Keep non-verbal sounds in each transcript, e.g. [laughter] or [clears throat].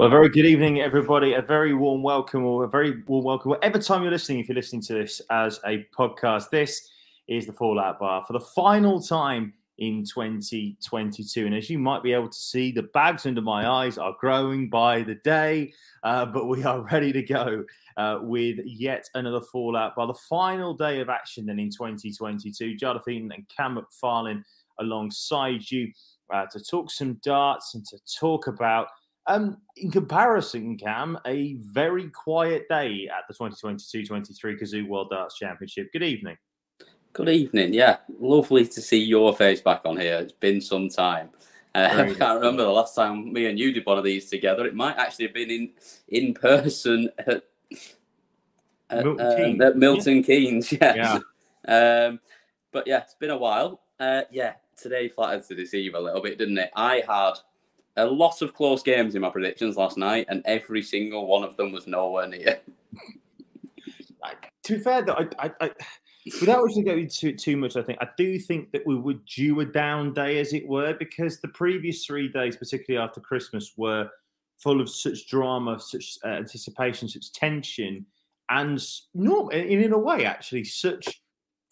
Well, a very good evening, everybody. A very warm welcome, or a very warm welcome, whatever time you're listening, if you're listening to this as a podcast. This is the Fallout Bar for the final time in 2022. And as you might be able to see, the bags under my eyes are growing by the day, uh, but we are ready to go uh, with yet another Fallout by the final day of action then in 2022. Jonathan and Cam McFarlane alongside you uh, to talk some darts and to talk about. Um, in comparison, Cam, a very quiet day at the 2022-23 Cazoo World Darts Championship. Good evening. Good evening. Yeah, lovely to see your face back on here. It's been some time. Uh, [laughs] I can't remember the last time me and you did one of these together. It might actually have been in in person at, at Milton, Keynes. at Milton Yeah. Keynes. [laughs] Yes. Um, but yeah, it's been a while. Uh, yeah, today flattered to deceive a little bit, didn't it? I had a lot of close games in my predictions last night, and every single one of them was nowhere near. to be fair, though, I, I, I, without actually going into it too much, I think I do think that we were due a down day, as it were, because the previous three days, particularly after Christmas, were full of such drama, such uh, anticipation, such tension, and s- in, in a way, actually, such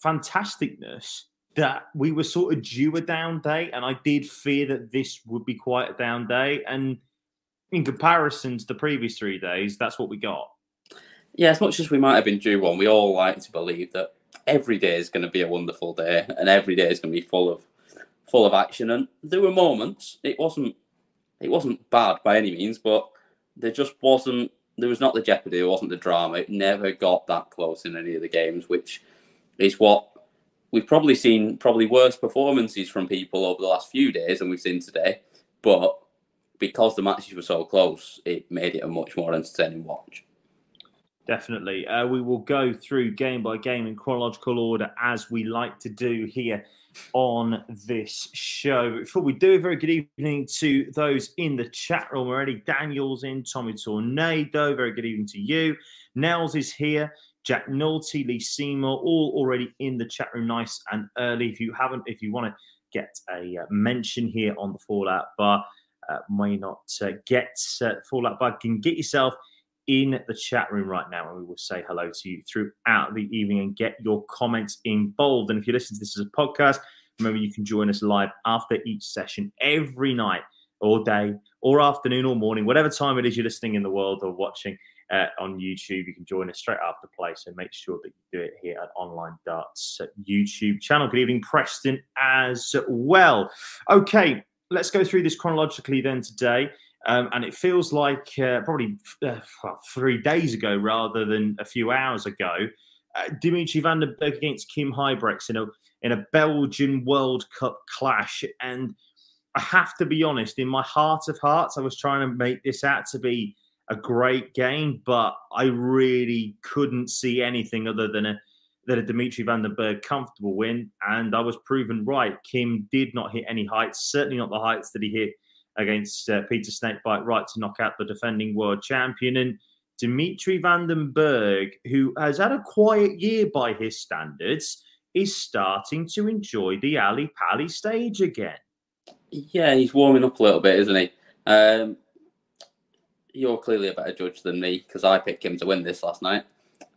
fantasticness that we were sort of due a down day, and I did fear that this would be quite a down day, and in comparison to the previous three days, that's what we got. Yeah, as much as we might have been due one, we all like to believe that every day is going to be a wonderful day, and every day is going to be full of full of action. And there were moments. It wasn't it wasn't bad by any means, but there just wasn't. There was not the jeopardy. There wasn't the drama. It never got that close in any of the games, which is what we've probably seen. Probably worse performances from people over the last few days than we've seen today. But because the matches were so close, it made it a much more entertaining watch. Definitely. Uh, we will go through game by game in chronological order as we like to do here on this show. Before we do, a very good evening to those in the chat room already. Daniel's in, Tommy Tornado, very good evening to you. Nels is here. Jack Nolte, Lee Seymour, all already in the chat room, nice and early. If you haven't, if you want to get a uh, mention here on the Fallout Bar, uh, may not uh, get uh, Fallout Bar, can get yourself in the chat room right now, and we will say hello to you throughout the evening and get your comments involved. And if you listen to this as a podcast, remember you can join us live after each session every night, or day, or afternoon, or morning, whatever time it is you're listening in the world or watching uh, on YouTube. You can join us straight after play. So make sure that you do it here at Online Darts YouTube channel. Good evening, Preston, as well. Okay, let's go through this chronologically then today. Um, and it feels like uh, probably uh, three days ago rather than a few hours ago. Uh, Dimitri van den Bergh against Kim Huybrechts in a in a Belgian World Cup clash, and I have to be honest. In my heart of hearts, I was trying to make this out to be a great game, but I really couldn't see anything other than a that a Dimitri Van den comfortable win, and I was proven right. Kim did not hit any heights, certainly not the heights that he hit against uh, Peter Snakebite Wright to knock out the defending world champion. And Dimitri Van den who has had a quiet year by his standards, is starting to enjoy the Ali Pally stage again. Yeah, he's warming up a little bit, isn't he? Um, you're clearly a better judge than me because I picked him to win this last night.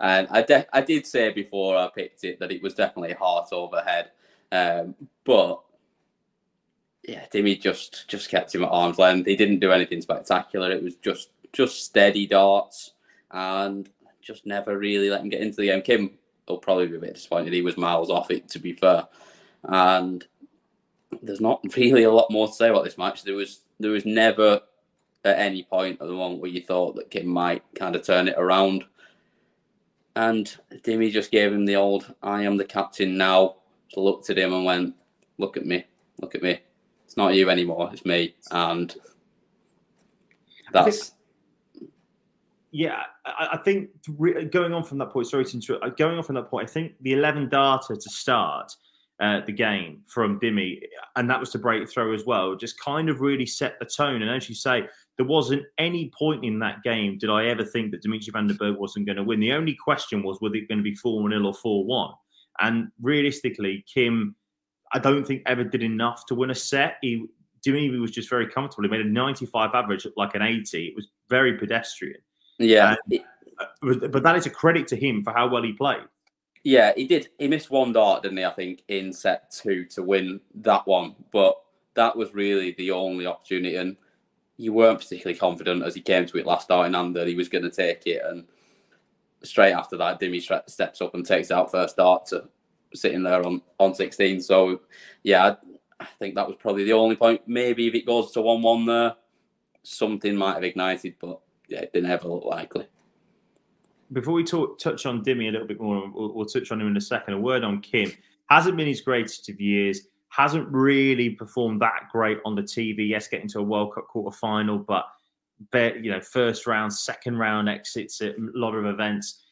And I, de- I did say before I picked it that it was definitely heart over head. Um, but yeah, Dimmy just just kept him at arm's length. He didn't do anything spectacular. It was just just steady darts and just never really let him get into the game. Kim will probably be a bit disappointed. He was miles off it, to be fair. And there's not really a lot more to say about this match. There was there was never at any point at the moment where you thought that Kim might kind of turn it around. And Dimmy just gave him the old I am the captain now. Looked at him and went, Look at me, look at me. It's not you anymore, it's me. And that's yeah, I, think going on from that point, sorry to interrupt, uh, going on from that point, I think the 11 data to start uh, the game from Dimmy, and that was the breakthrough as well, just kind of really set the tone. And as you say, there wasn't any point in that game did I ever think that Dimitri Van den Bergh wasn't going to win. The only question was whether it going to be 4 0 or 4 1. And realistically, Kim, I don't think ever did enough to win a set. He, Dimitri was just very comfortable. He made a 95 average like an 80. It was very pedestrian. Yeah. Uh, but that is a credit to him for how well he played. Yeah, he did. He missed one dart, didn't he? I think in set two to win that one, but that was really the only opportunity, and you weren't particularly confident as he came to it last dart and that he was going to take it. And straight after that, Dimmy steps up and takes out first dart to sitting there on on 16. So yeah, I, I think that was probably the only point. Maybe if it goes to one one there, something might have ignited, but yeah, it didn't ever look likely. Before we talk, touch on Dimmy a little bit more, we'll, we'll touch on him in a second. A word on Kim. Hasn't been his greatest of years. Hasn't really performed that great on the TV. Yes, getting to a World Cup quarter final, but you know, first round, second round exits at a lot of events.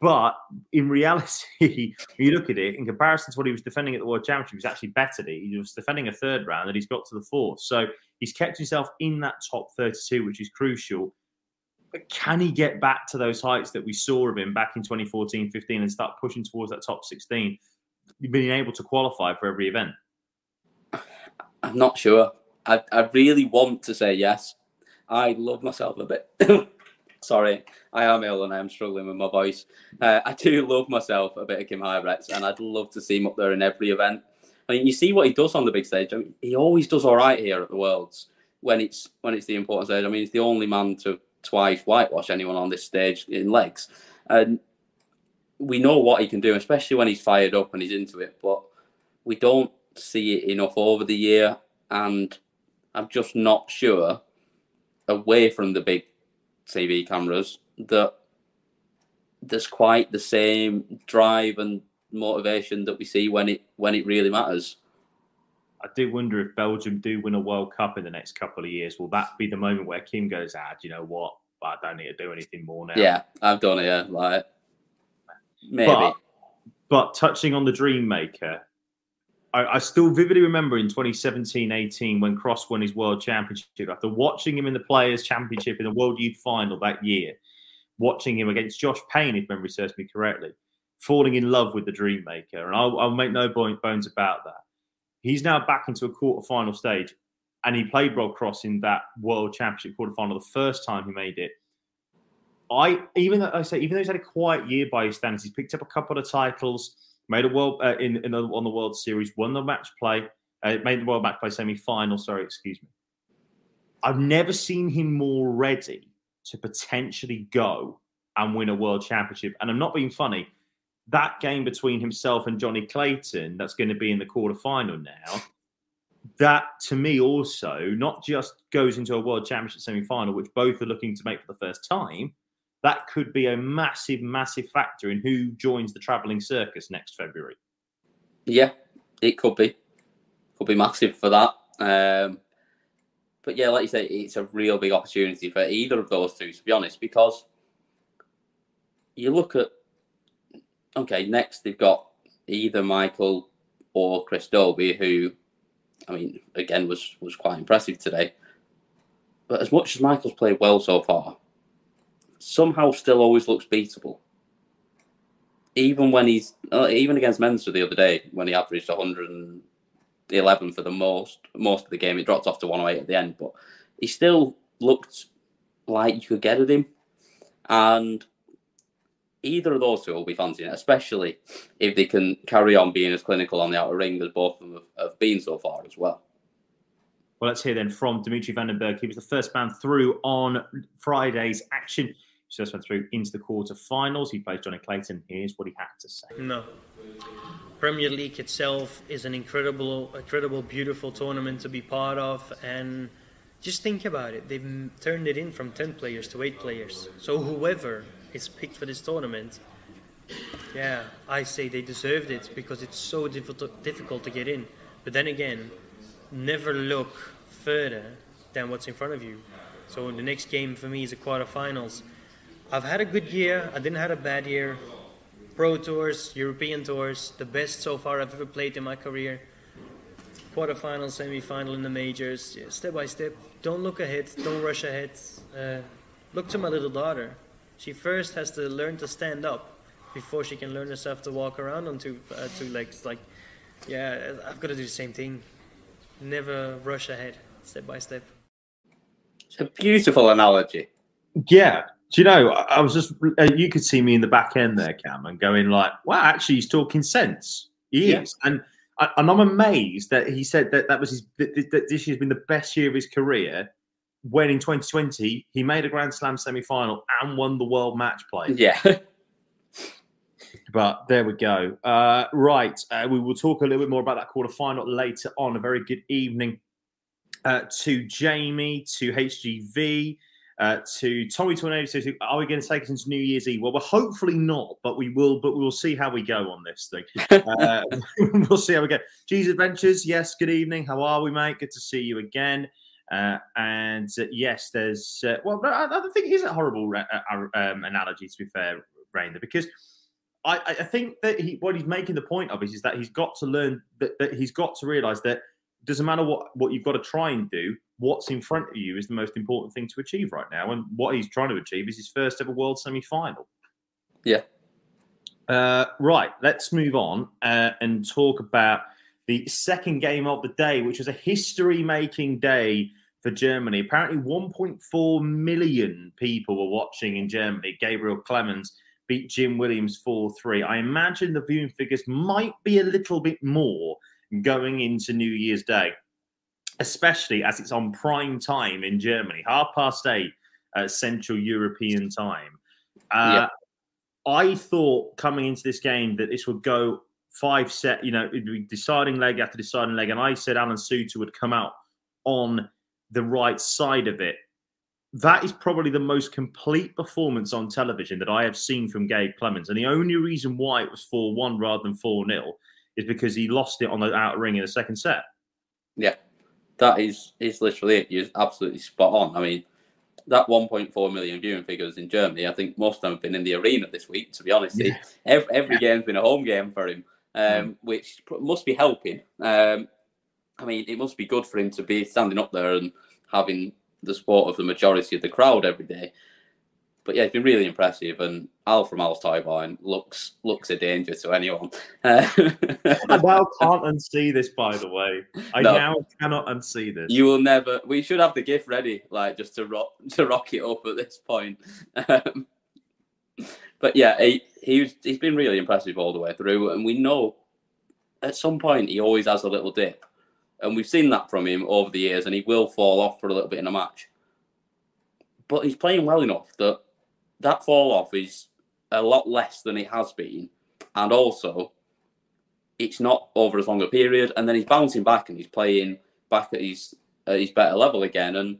But in reality, [laughs] when you look at it, in comparison to what he was defending at the World Championship, he's actually bettered it. He was defending a third round and he's got to the fourth. So he's kept himself in that top 32, which is crucial. But can he get back to those heights that we saw of him back in 2014 15 and start pushing towards that top 16, being able to qualify for every event? I'm not sure. I, I really want to say yes. I love myself a bit. [laughs] Sorry, I am ill and I am struggling with my voice. Uh, I do [laughs] love myself a bit of Kim Huybrechts, and I'd love to see him up there in every event. I mean, you see what he does on the big stage. I mean, he always does all right here at the Worlds when it's when it's the important stage. I mean, he's the only man to twice whitewash anyone on this stage in legs. And we know what he can do, especially when he's fired up and he's into it, but we don't see it enough over the year. And I'm just not sure, away from the big TV cameras, that there's quite the same drive and motivation that we see when it when it really matters. I do wonder if Belgium do win a World Cup in the next couple of years, will that be the moment where Kim goes, ah, do you know what? I don't need to do anything more now. Yeah, I've done it. Yeah, like maybe. But, but touching on the Dream Maker, I, I, still vividly remember in 2017-18 when Cross won his World Championship. After watching him in the Players Championship in the World Youth Final that year, watching him against Josh Payne, if memory serves me correctly, falling in love with the Dream Maker, and I'll, I'll make no bones about that. He's now back into a quarter final stage, and he played Rob Cross in that World Championship quarter final the first time he made it. I even though I say even though he's had a quiet year by his standards, he's picked up a couple of titles, made a world uh, in, in the, on the World Series, won the match play, uh, made the World Match Play semi final. Sorry, excuse me. I've never seen him more ready to potentially go and win a World Championship. And I'm not being funny that game between himself and Johnny Clayton, that's going to be in the quarterfinal now, that to me also not just goes into a world championship semi final, which both are looking to make for the first time, that could be a massive, massive factor in who joins the travelling circus next February. Yeah, it could be. Could be massive for that. Um, but yeah, like you say, it's a real big opportunity for either of those two, to be honest, because you look at okay, next they've got either Michael or Chris Dobey, who, I mean, again was was quite impressive today. But as much as Michael's played well so far, somehow still always looks beatable. Even when he's uh, even against Mensur the other day when he averaged 111 for the most most of the game, it dropped off to 108 at the end, but he still looked like you could get at him. And either of those two will be fancying it, especially if they can carry on being as clinical on the outer ring as both of them have, have been so far as well. Well, let's hear then from Dimitri Van den Bergh. He was the first man through on Friday's action. Just went through into the quarterfinals. He plays Johnny Clayton. Here's what he had to say. No. Premier League itself is an incredible, incredible, beautiful tournament to be part of. And just think about it. They've turned it in from 10 players to 8 players. So whoever is picked for this tournament, yeah, I say they deserved it because it's so difficult, difficult to get in. But then again, never look further than what's in front of you. So the next game for me is the quarterfinals. I've had a good year. I didn't have a bad year. Pro tours, European tours, the best so far I've ever played in my career. Quarterfinal, semi-final in the majors, yeah, step by step. Don't look ahead. Don't rush ahead. Uh, look to my little daughter. She first has to learn to stand up before she can learn herself to walk around on two uh, two legs. Like, yeah, I've got to do the same thing. Never rush ahead, step by step. It's a beautiful analogy. Yeah. Do you know, I was just, uh, you could see me in the back end there, Cam, and going like, wow, actually, he's talking sense. He yeah. is. And, and I'm amazed that he said that that was his, that, this year's been the best year of his career when in 2020 he made a Grand Slam semi final and won the World Match Play. Yeah. [laughs] but there we go. Uh, right. Uh, we will talk a little bit more about that quarter final later on. A very good evening uh, to Jamie, to HGV. Uh, to Tommy Tornado says, "Are we going to take us into New Year's Eve?" Well, we're hopefully not, but we will. But we will see how we go on this thing. [laughs] Uh, [laughs] we'll see how we go. G's Adventures, yes. Good evening. How are we, mate? Good to see you again. Uh, and uh, yes, there's uh, well, I, I think it is a horrible uh, um, analogy to be fair, Rainer, because I, I, think that he, what he's making the point of is, is that he's got to learn that, that he's got to realize that it doesn't matter what what you've got to try and do. What's in front of you is the most important thing to achieve right now, and what he's trying to achieve is his first ever world semi final. Yeah. Uh, right. Let's move on and talk about the second game of the day, which was a history making day for Germany. Apparently, 1.4 million people were watching in Germany. Gabriel Clemens beat Jim Williams 4 3. I imagine the viewing figures might be a little bit more going into New Year's Day, especially as it's on prime time in Germany, half past eight uh, Central European time. Uh, yeah. I thought coming into this game that this would go five set, you know, it'd be deciding leg after deciding leg. And I said Alan Soutar would come out on the right side of it. That is probably the most complete performance on television that I have seen from Gabe Clemens. And the only reason why it was 4 1 rather than 4 0 is because he lost it on the outer ring in the second set. Yeah, that is is literally it. You're absolutely spot on. I mean, that 1.4 million viewing figures in Germany, I think most of them have been in the arena this week, to be honest. Yeah. Every, every game's been a home game for him, um, mm. which must be helping. Um, I mean, it must be good for him to be standing up there and having the support of the majority of the crowd every day. But yeah, it's been really impressive, and Al from Al's Toyboy looks looks a danger to anyone. I [laughs] now can't unsee this, by the way. I no, now cannot unsee this. You will never. We should have the gift ready, like just to rock [laughs] to rock it up at this point. Um, but yeah, he, he's he's been really impressive all the way through, and we know at some point he always has a little dip and we've seen that from him over the years, and he will fall off for a little bit in a match. But he's playing well enough that that fall off is a lot less than it has been, and also it's not over as long a period. And then he's bouncing back and he's playing back at his at his better level again, and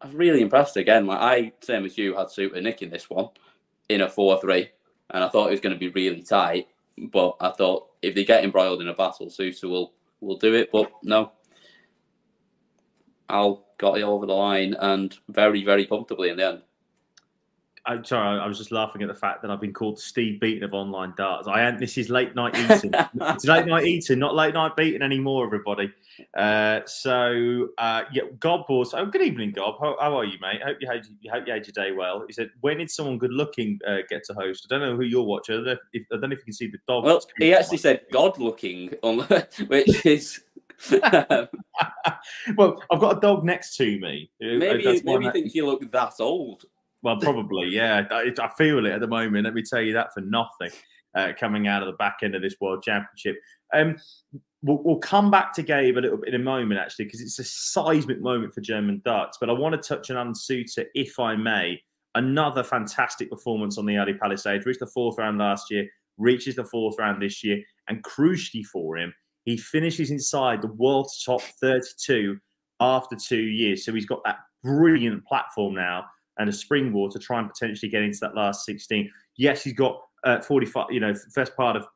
I'm really impressed again. Like I, same as you, had Soutar Nick in this one in a four-three, and I thought it was going to be really tight. But I thought if they get embroiled in a battle, Soutar will will do it. But no, Al got it over the line and very, very comfortably in the end. I'm sorry, I was just laughing at the fact that I've been called Steve Beaton of online darts. I am. This is late night eating. [laughs] it's late night eating, not late night beating anymore, everybody. Uh, so uh, yeah, Gob was. Oh, good evening, Gob. How, how, are you, mate? Hope you had you hope you had your day well. He said, "When did someone good looking uh, get to host?" I don't know who you're watching. I don't know if, I don't know if you can see the dog. Well, he actually said "God looking," [laughs] which is. [laughs] well, I've got a dog next to me. Maybe, you, maybe you think you look that old. Well, probably, yeah. I, I, feel it at the moment. Let me tell you that for nothing. Uh, coming out of the back end of this World Championship. Um, we'll, we'll, come back to Gabe a little bit in a moment, actually, because it's a seismic moment for German darts. But I want to touch on Ansuta, if I may. Another fantastic performance on the Ali Pally stage. Reached the fourth round last year, reaches the fourth round this year, and crucially for him, he finishes inside the world's top 32 after two years. So he's got that brilliant platform now and a springboard to try and potentially get into that last 16. Yes, he's got uh, 45, you know, first part of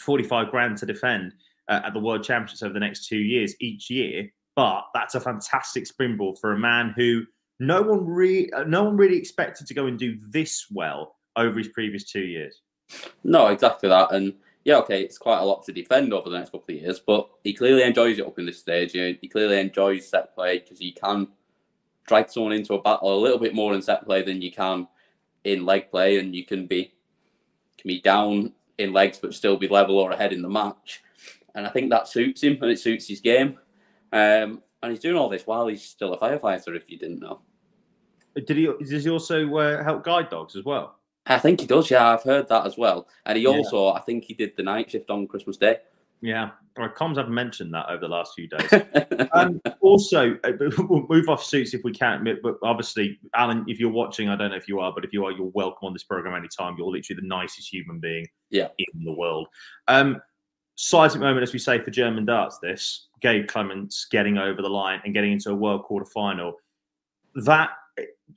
45 grand to defend uh, at the World Championships over the next two years each year. But that's a fantastic springboard for a man who no one really, uh, no one really expected to go and do this well over his previous two years. No, exactly that. And yeah, okay, it's quite a lot to defend over the next couple of years, but he clearly enjoys it up in this stage. He clearly enjoys set play because he can drag someone into a battle a little bit more in set play than you can in leg play, and you can be can be down in legs but still be level or ahead in the match. And I think that suits him and it suits his game. Um, and he's doing all this while he's still a firefighter. If you didn't know, did he? Does he also uh, help guide dogs as well? I think he does. Yeah, I've heard that as well. And he yeah. also, I think he did the night shift on Christmas Day. Yeah, well, comms have mentioned that over the last few days. [laughs] um, also, uh, [laughs] we'll move off suits if we can. But obviously, Alan, if you're watching, I don't know if you are, but if you are, you're welcome on this program anytime. You're literally the nicest human being yeah. in the world. Um, seismic moment, as we say, for German darts. This Gabe Clemens getting over the line and getting into a world quarter final. That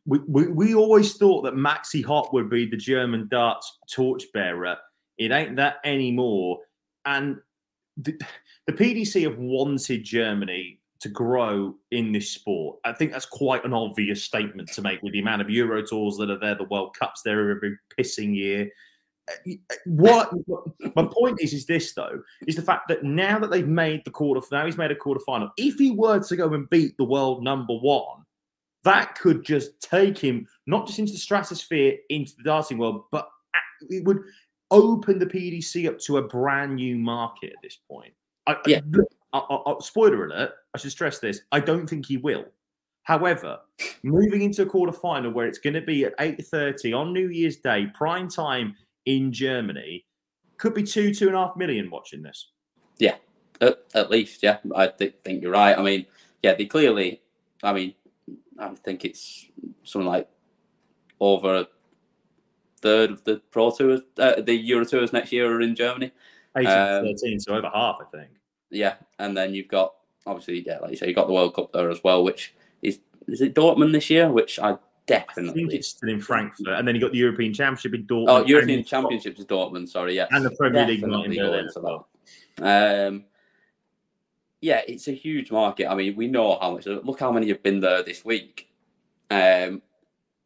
we, we, we always thought that Maxi Hopp would be the German darts torchbearer. It ain't that anymore. And the, the PDC have wanted Germany to grow in this sport. I think that's quite an obvious statement to make with the amount of Euro tours that are there, the World Cups there every pissing year. Eh, eh, what my point is is this though is the fact that now that they've made the quarter now he's made a quarter final. If he were to go and beat the world number one, that could just take him not just into the stratosphere into the darting world, but it would open the PDC up to a brand new market at this point. I, yeah. I, I, spoiler alert, I should stress this. I don't think he will. However, moving into a quarter final where it's going to be at 8.30 on New Year's Day, prime time in Germany, could be two, two and a half million watching this. Yeah, at, at least, yeah. I th- think you're right. I mean, yeah, they clearly, I mean, I think it's something like over third of the Pro Tours, uh, the Euro Tours next year are in Germany. 18 um, 13, so over half, I think. Yeah, and then you've got obviously, yeah, like you say, you got the World Cup there as well, which is is it Dortmund this year? Which I definitely I think it's still in Frankfurt, and then you got the European Championship in Dortmund. Oh, European Championship is Dortmund. Sorry, yeah, and the Premier League not in Berlin as well. Um, yeah, it's a huge market. I mean, we know how much. Look how many have been there this week. Um,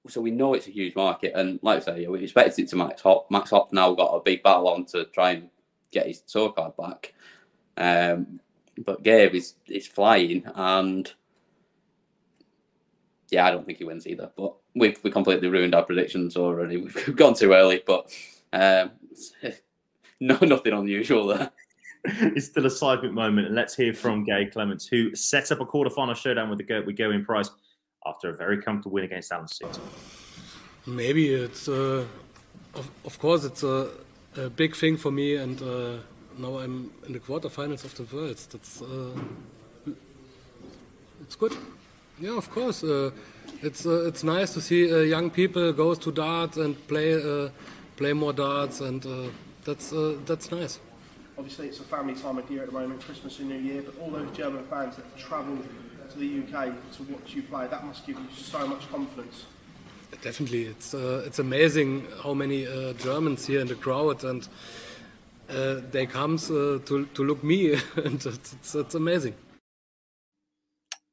so we know it's a huge market, and like I say, we expect it to Max Hopp. Max Hopp now got a big battle on to try and get his tour card back. Um, but Gabe is is flying, and yeah, I don't think he wins either. But we've we completely ruined our predictions already. [laughs] We've gone too early, but um, [laughs] no, nothing unusual there. [laughs] it's still a seismic moment, and let's hear from Gabe Clemens, who set up a quarterfinal showdown with the go with Gerwyn Price after a very comfortable win against Alan City. Maybe it's, uh, of, of, course, it's a, a, big thing for me, and uh, now I'm in the quarterfinals of the Worlds. That's uh, it's good. Yeah, of course. Uh, it's uh, it's nice to see uh, young people go to darts and play play more darts, and that's that's nice. Obviously, it's a family time of year at the moment, Christmas and New Year. But all those German fans that travel to the UK to watch you play, that must give you so much confidence. Definitely, it's uh, it's amazing how many uh, Germans here in the crowd, and uh, they come uh, to to look me, [laughs] and it's, it's, it's amazing.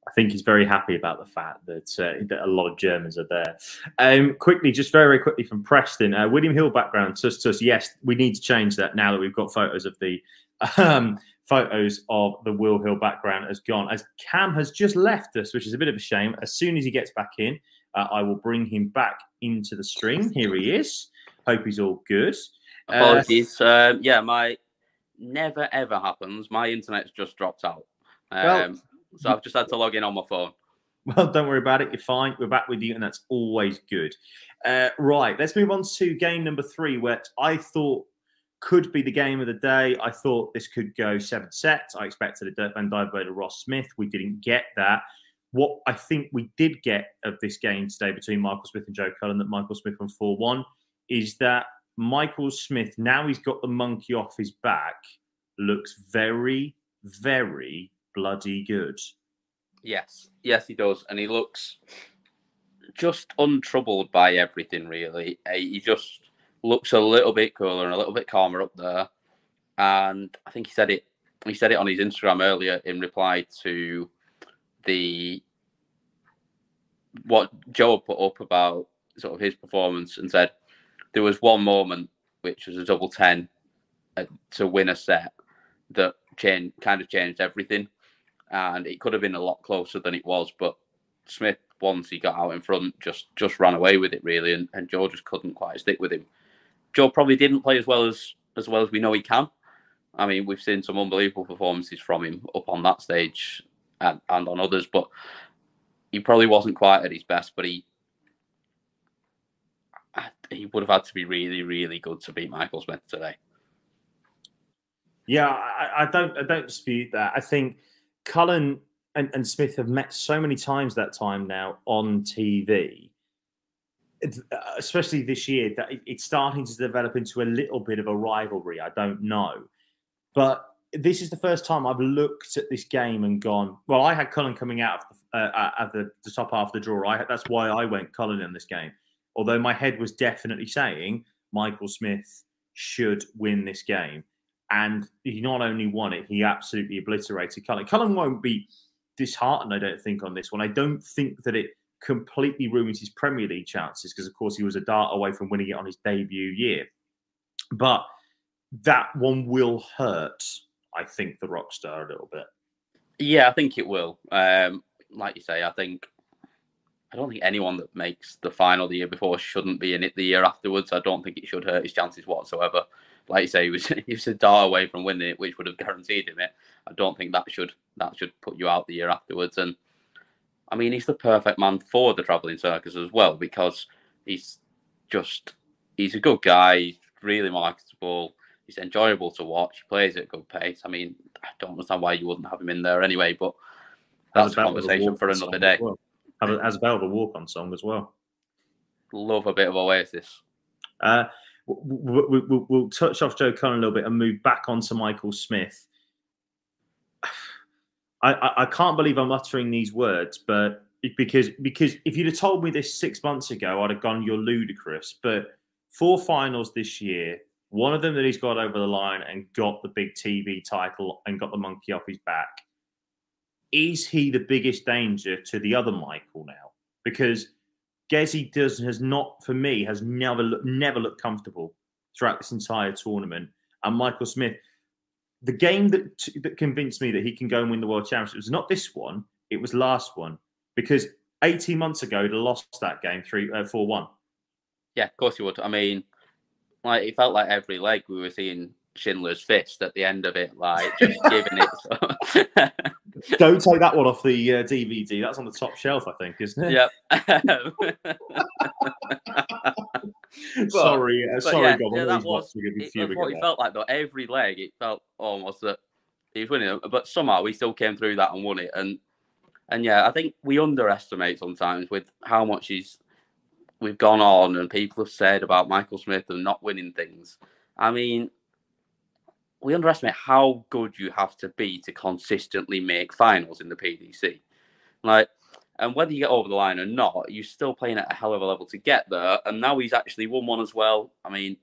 I think he's very happy about the fact that, uh, that a lot of Germans are there. Um, quickly, just very, very quickly from Preston, uh, William Hill background. Just, just yes, we need to change that now that we've got photos of the [laughs] um, photos of the Will Hill background has gone. As Cam has just left us, which is a bit of a shame. As soon as he gets back in, uh, I will bring him back into the stream. Here he is. Hope he's all good. Uh, Apologies. Uh, yeah, my never ever happens. My internet's just dropped out. Um, well, so I've just had to log in on my phone. [laughs] Well, don't worry about it. You're fine. We're back with you, and that's always good. Uh, right, let's move on to game number three, where I thought could be the game of the day. I thought this could go seven sets. I expected a Dirk van Duijvenbode to Ross Smith. We didn't get that. What I think we did get of this game today between Michael Smith and Joe Cullen, that Michael Smith won 4 1, is that Michael Smith, now he's got the monkey off his back, looks very, very bloody good. Yes, yes, he does. And he looks just untroubled by everything, really. Uh, he just looks a little bit cooler and a little bit calmer up there. And I think he said it. He said it on his Instagram earlier in reply to the what Joe put up about sort of his performance and said there was one moment which was a double ten uh, to win a set that changed kind of changed everything, and it could have been a lot closer than it was. But Smith, once he got out in front, just just ran away with it really, and, and Joe just couldn't quite stick with him. Joe probably didn't play as well as as well as we know he can. I mean, we've seen some unbelievable performances from him up on that stage and, and on others, but he probably wasn't quite at his best. But he he would have had to be really, really good to beat Michael Smith today. Yeah, I, I don't I don't dispute that. I think Cullen and, and Smith have met so many times that time now on TV especially this year, that it's starting to develop into a little bit of a rivalry. I don't know, but this is the first time I've looked at this game and gone. Well, I had Cullen coming out of the, uh, uh the, the, top half of the draw. I, that's why I went Cullen in this game. Although my head was definitely saying Michael Smith should win this game, and he not only won it, he absolutely obliterated Cullen. Cullen won't be disheartened, I don't think, on this one. I don't think that it completely ruins his Premier League chances because, of course, he was a dart away from winning it on his debut year. But that one will hurt, I think, the rock star a little bit. Yeah, I think it will. Um, like you say, I think I don't think anyone that makes the final the year before shouldn't be in it the year afterwards. I don't think it should hurt his chances whatsoever. Like you say, he was [laughs] he was a dart away from winning it, which would have guaranteed him it. I don't think that should that should put you out the year afterwards. And I mean, he's the perfect man for the travelling circus as well because he's just he's a good guy. He's really marketable. He's enjoyable to watch. He plays at a good pace. I mean, I don't understand why you wouldn't have him in there anyway, but that's a conversation for another day. Well. As about the walk on song as well. Love a bit of Oasis. Uh, we, will we'll touch off Joe Cullen a little bit and move back onto Michael Smith. I, I, can't believe I'm uttering these words, but because because if you'd have told me this six months ago, I'd have gone, "You're ludicrous." But four finals this year, one of them that he's got over the line and got the big TV title and got the monkey off his back. Is he the biggest danger to the other Michael now? Because Gezzy does has not, for me, has never never looked comfortable throughout this entire tournament. And Michael Smith, the game that that convinced me that he can go and win the world championship was not this one; it was last one because 18 months ago he lost that game three uh, four one. Yeah, of course he would. I mean, like it felt like every leg we were seeing Schindler's Fist at the end of it, like just giving it. [laughs] [laughs] Don't take that one off the uh, DVD. That's on the top shelf, I think, isn't it? Yep. [laughs] [laughs] sorry, uh, sorry, yeah, yeah, that was, it, that's what it felt like though. Every leg, it felt almost that he was winning, but somehow we still came through that and won it. And and yeah, I think we underestimate sometimes with how much he's we've gone on and people have said about Michael Smith and not winning things. I mean, we underestimate how good you have to be to consistently make finals in the PDC. Like, and whether you get over the line or not, you're still playing at a hell of a level to get there. And now he's actually won one as well. I mean,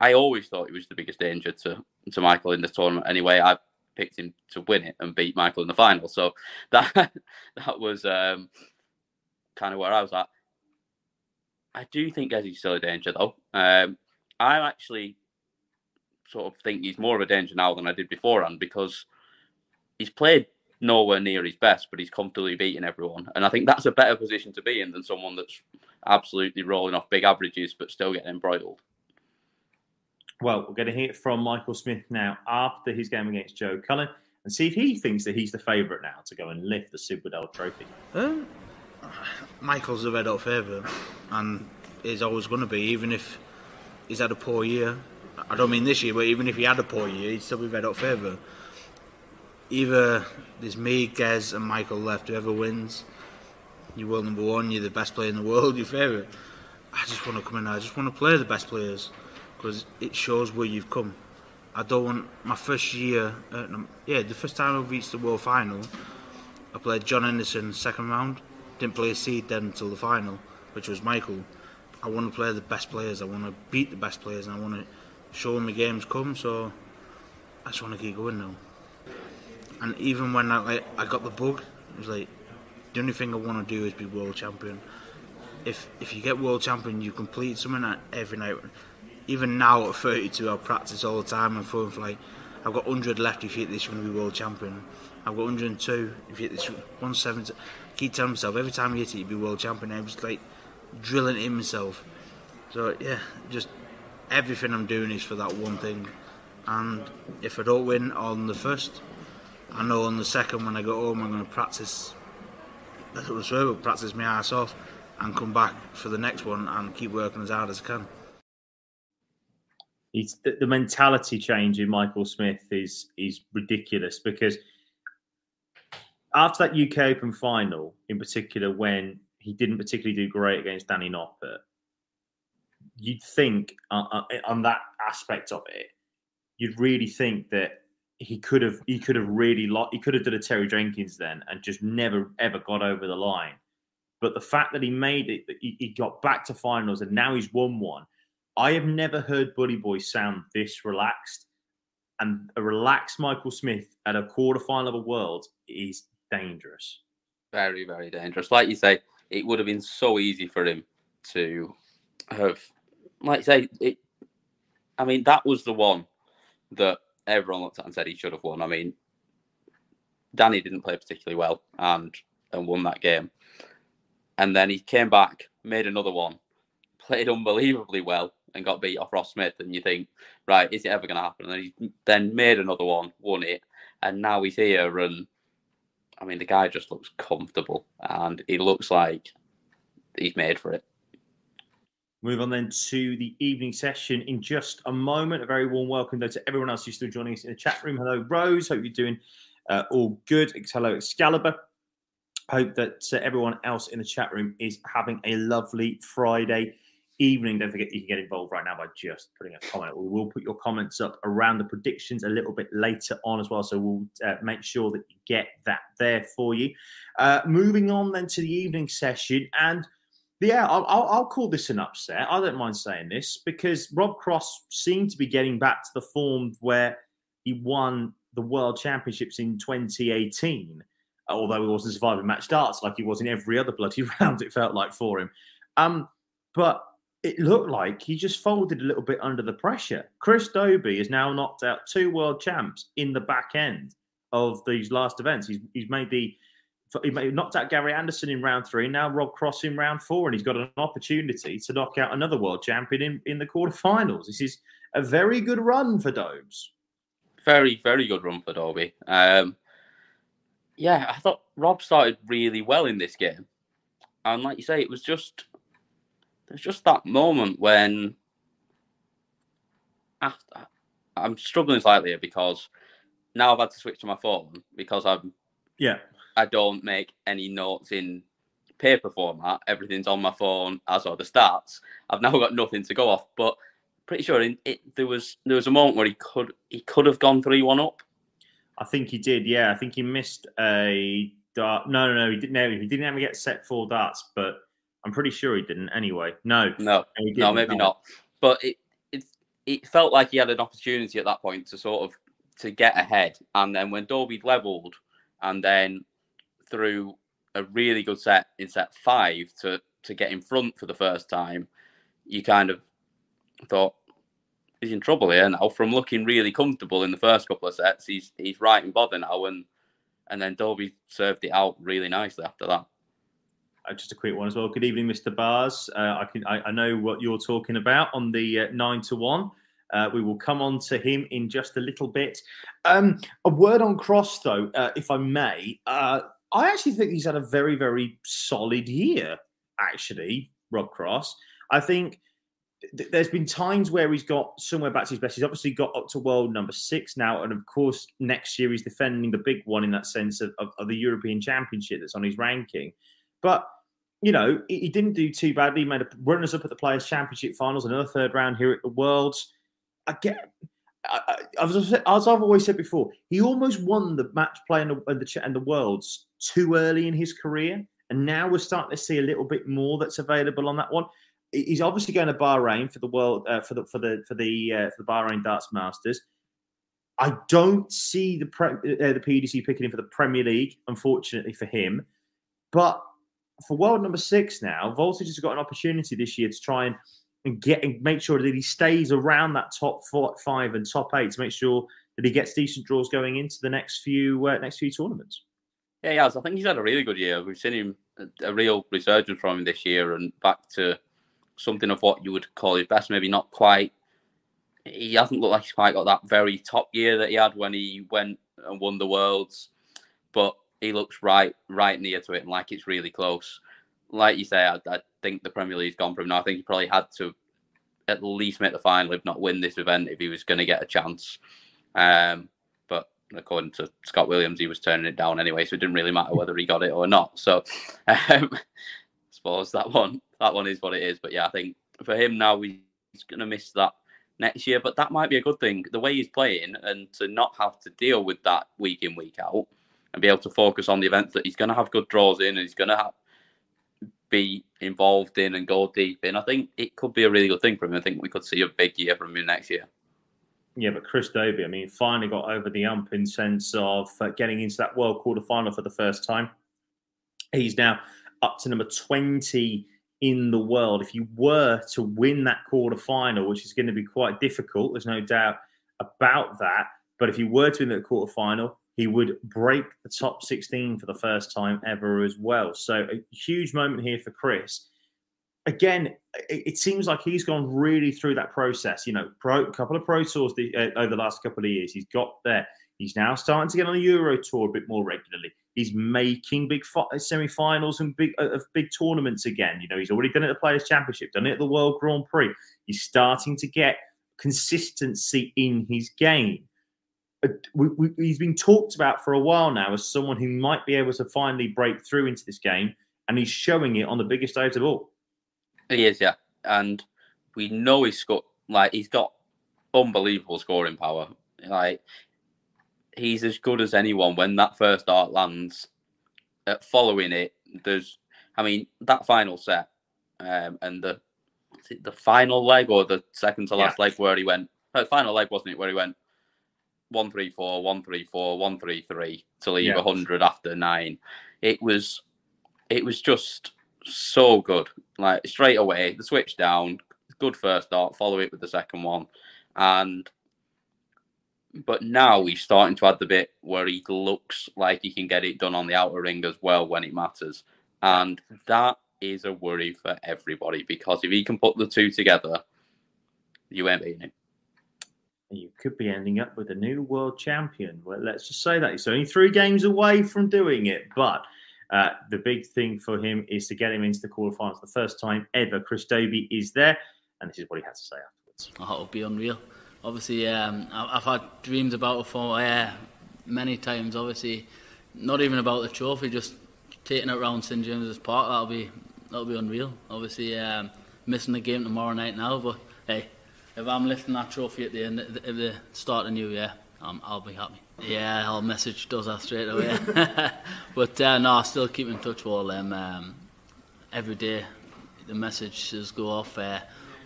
I always thought he was the biggest danger to to Michael in this tournament. Anyway, I picked him to win it and beat Michael in the final. So [laughs] that that was um, kind of where I was at. I do think Gezzy's still a danger though. Um, I actually sort of think he's more of a danger now than I did beforehand because he's played nowhere near his best, but he's comfortably beating everyone. And I think that's a better position to be in than someone that's absolutely rolling off big averages but still getting embroiled. Well, we're going to hear from Michael Smith now after his game against Joe Cullen and see if he thinks that he's the favourite now to go and lift the Super trophy. Um, Michael's a red hot favourite and is always going to be, even if he's had a poor year. I don't mean this year, but even if he had a poor year, he'd still be red hot favourite. Either there's me, Gez, and Michael left. Whoever wins, you're world number one. You're the best player in the world. [laughs] Your favourite. I just want to come in. I just want to play the best players because it shows where you've come. I don't want my first year. Uh, yeah, the first time I reached the world final, I played John Henderson second round. Didn't play a seed then until the final, which was Michael. I want to play the best players. I want to beat the best players, and I want to show them the games come. So I just want to keep going now. And even when I like I got the bug, it was like the only thing I want to do is be world champion. If if you get world champion, you complete something every night. Even now at 32, I practice all the time and phone like I've got 100 left if you hit this, you're going to be world champion. I've got 102 if you hit this, 170. I keep telling myself every time you hit it, you'll be world champion. I was like drilling it in myself. So yeah, just everything I'm doing is for that one thing. And if I don't win on the first, I know on the second when I go home I'm going to practice. That's what I was practice my ass off and come back for the next one and keep working as hard as I can. It's the, the mentality change in Michael Smith is is ridiculous because after that UK Open final, in particular, when he didn't particularly do great against Danny Noppert, you'd think uh, uh, on that aspect of it, you'd really think that he could have he could have really lo- he could have done a Terry Jenkins then and just never ever got over the line. But the fact that he made it, he, he got back to finals and now he's won one. I have never heard Bully Boy sound this relaxed. And a relaxed Michael Smith at a quarterfinal of a world is dangerous. Very, very dangerous. Like you say, it would have been so easy for him to have, like you say, it. I mean, that was the one that everyone looked at and said he should have won. I mean, Danny didn't play particularly well and and won that game. And then he came back, made another one, played unbelievably well, and got beat off Ross Smith. And you think, right, is it ever going to happen? And then he then made another one, won it, and now he's here. And I mean, the guy just looks comfortable, and he looks like he's made for it. Move on then to the evening session in just a moment. A very warm welcome though to everyone else who's still joining us in the chat room. Hello, Rose. Hope you're doing uh, all good. Hello, Excalibur. Hope that uh, everyone else in the chat room is having a lovely Friday evening. Don't forget you can get involved right now by just putting a comment. We will put your comments up around the predictions a little bit later on as well. So we'll uh, make sure that you get that there for you. Uh, moving on then to the evening session and yeah, I'll, I'll, call this an upset. I don't mind saying this because Rob Cross seemed to be getting back to the form where he won the World Championships in 2018, although he wasn't surviving match darts like he was in every other bloody [laughs] round. It felt like for him, um, but it looked like he just folded a little bit under the pressure. Chris Dobey has now knocked out two world champs in the back end of these last events. He's, he's made the he knocked out Gary Anderson in round three. Now Rob Cross in round four, and he's got an opportunity to knock out another world champion in, in the quarterfinals. This is a very good run for Dobes. Very, very good run for Dobey. Um, yeah, I thought Rob started really well in this game, and like you say, it was just there's just that moment when after, I'm struggling slightly because now I've had to switch to my phone because I'm yeah I don't make any notes in paper format. Everything's on my phone, as are the stats. I've now got nothing to go off, but pretty sure in it there was there was a moment where he could he could have gone three one up. I think he did. Yeah, I think he missed a dart. No, no, no, he didn't. No, he didn't ever get set four darts, but I'm pretty sure he didn't. Anyway, no, no, no, maybe no. not. But it it it felt like he had an opportunity at that point to sort of to get ahead. And then when Dobey levelled, and then through a really good set in set five to to get in front for the first time, you kind of thought he's in trouble here now. From looking really comfortable in the first couple of sets, he's he's right in bother now, and and then Dobey served it out really nicely after that. Uh, just a quick one as well. Good evening, Mr. Bars. Uh, I can I, I, know what you're talking about on the uh, nine to one. Uh, we will come on to him in just a little bit. Um, a word on Cross, though, uh, if I may. I actually think he's had a very, very solid year, actually, Rob Cross. I think th- there's been times where he's got somewhere back to his best. He's obviously got up to world number six now. And of course, next year he's defending the big one in that sense of, of, of the European Championship that's on his ranking. But you know, he, didn't do too badly. He made a runners up at the Players Championship finals, another third round here at the Worlds. I get. I, I, as, as I've always said before, he almost won the match play and the, and the, and the Worlds too early in his career, and now we're starting to see a little bit more that's available on that one. He's obviously going to Bahrain for the world uh, for the for the for the uh, for the Bahrain Darts Masters. I don't see the pre, uh, the PDC picking him for the Premier League, unfortunately for him. But for world number six now, Voltage has got an opportunity this year to try and, and get and make sure that he stays around that top four, five and top eight to make sure that he gets decent draws going into the next few uh, next few tournaments. Yeah, he has. I think he's had a really good year. We've seen him a, real resurgence from him this year and back to something of what you would call his best. Maybe not quite. He hasn't looked like he's quite got that very top year that he had when he went and won the worlds, but he looks right right near to it and like it's really close. Like you say, I, I think the Premier League's gone for him now. I think he probably had to at least make the final, if not win this event, if he was going to get a chance. Um, according to Scott Williams, he was turning it down anyway, so it didn't really matter whether he got it or not. So [laughs] um, I suppose that one that one is what it is. But yeah, I think for him now, he's going to miss that next year. But that might be a good thing, the way he's playing, and to not have to deal with that week in week out and be able to focus on the events that he's going to have good draws in and he's going to have, be involved in and go deep in. I think it could be a really good thing for him. I think we could see a big year from him next year. Yeah, but Chris Dobey, I mean, finally got over the ump in sense of uh, getting into that world quarter final for the first time. He's now up to number 20 in the world. If you were to win that quarter final, which is going to be quite difficult, there's no doubt about that. But if you were to win that quarter final, he would break the top 16 for the first time ever as well. So a huge moment here for Chris. Again, it, seems like he's gone really through that process. You know, a couple of pro tours the, uh, over the last couple of years. He's got there. He's now starting to get on the Euro tour a bit more regularly. He's making big semi-finals and big uh, big tournaments again. You know, he's already done it at the Players Championship, done it at the World Grand Prix. He's starting to get consistency in his game we, we, he's been talked about for a while now as someone who might be able to finally break through into this game, and he's showing it on the biggest stage of all. He is, yeah, and we know he's got like he's got unbelievable scoring power. Like he's as good as anyone when that first dart lands. Uh, following it, there's, I mean, that final set um, and the the final leg or the second to last yeah. leg where he went. Uh, final leg wasn't it where he went one three four, one three four, one three three to leave a yeah. hundred after nine. It was it was just so good. Like straight away, the switch down, good first dart, follow it with the second one. And but now he's starting to add the bit where he looks like he can get it done on the outer ring as well when it matters. And that is a worry for everybody because if he can put the two together, you ain't beating him you could be ending up with a new world champion. Well, let's just say that he's only three games away from doing it, but uh, the big thing for him is to get him into the quarterfinals. The first time ever, Chris Dobey is there, and this is what he had to say afterwards. Oh, it'll be unreal. Obviously, um, I've had dreams about it for uh, many times. Obviously, not even about the trophy, just taking it around St James's Park. That'll be that'll be unreal. Obviously, um, missing the game tomorrow night now, but hey, if I'm lifting that trophy at the end, at the start of the new year, um, I'll be happy. Yeah, I'll message does that straight away. [laughs] but uh, no, I still keep in touch with all them um, every day. The messages go off. Uh,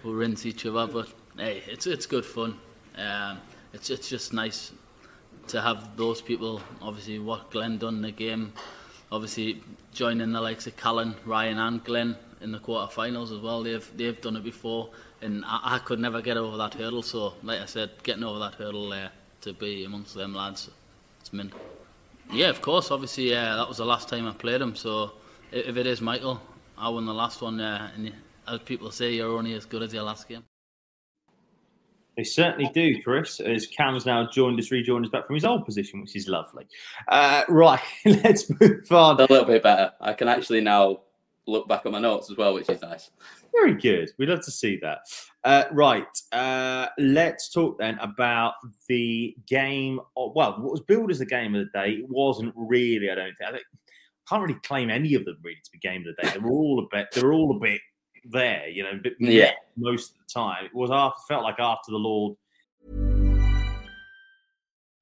we'll rinse each other, but hey, it's it's good fun. Um, it's it's just nice to have those people, obviously what Glenn done in the game, obviously joining the likes of Callan, Ryan, and Glenn in the quarterfinals as well. They've they've done it before, and I, I could never get over that hurdle. So, like I said, getting over that hurdle there to be amongst them lads, it's mint. Yeah, of course. Obviously, yeah, that was the last time I played him. So, if it is Michael, I won the last one. Uh, and as people say, you're only as good as your last game. They certainly do, Chris, as Cam's now joined us, rejoined us back from his old position, which is lovely. Uh, [laughs] right, [laughs] let's move on. A little bit better. I can actually now look back at my notes as well, which is nice. Very good. We'd love to see that. Uh, right, uh, let's talk then about the game. Of, well, what was billed as the game of the day it wasn't really. I don't think. I think, can't really claim any of them really to be game of the day. They were all a bit. They were all a bit there, you know, yeah. most of the time. It was after, felt like after the Lord.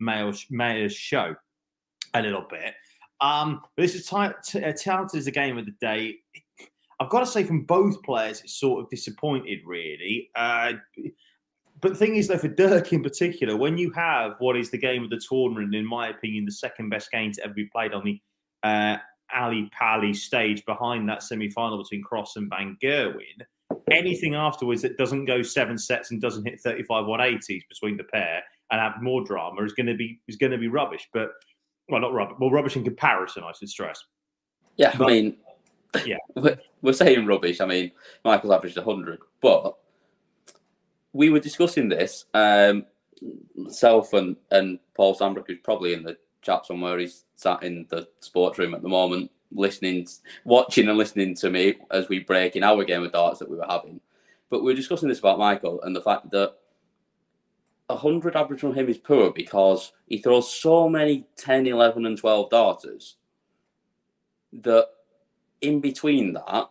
Mayor's, mayor's show a little bit. Um, but this is t- t- touted as a game of the day. I've got to say, from both players, it's sort of disappointed, really. Uh, but the thing is, though, for Dirk in particular, when you have what is the game of the tournament, in my opinion, the second best game to ever be played on the uh, Ali Pally stage behind that semi final between Cross and Van Gerwen, anything afterwards that doesn't go seven sets and doesn't hit 35 180s between the pair and have more drama is going to be is going to be rubbish. But well, not rubbish, well, rubbish in comparison, I should stress. Yeah, But- I mean, Yeah. [laughs] we're, saying rubbish. I mean, Michael's averaged 100, but we were discussing this. Um, self and, and Paul Sandbrook, who's probably in the chat somewhere, he's sat in the sports room at the moment, listening, watching and listening to me as we break in our game of darts that we were having. But we were discussing this about Michael and the fact that 100 average from him is poor because he throws so many 10, 11, and 12 darters that in between that,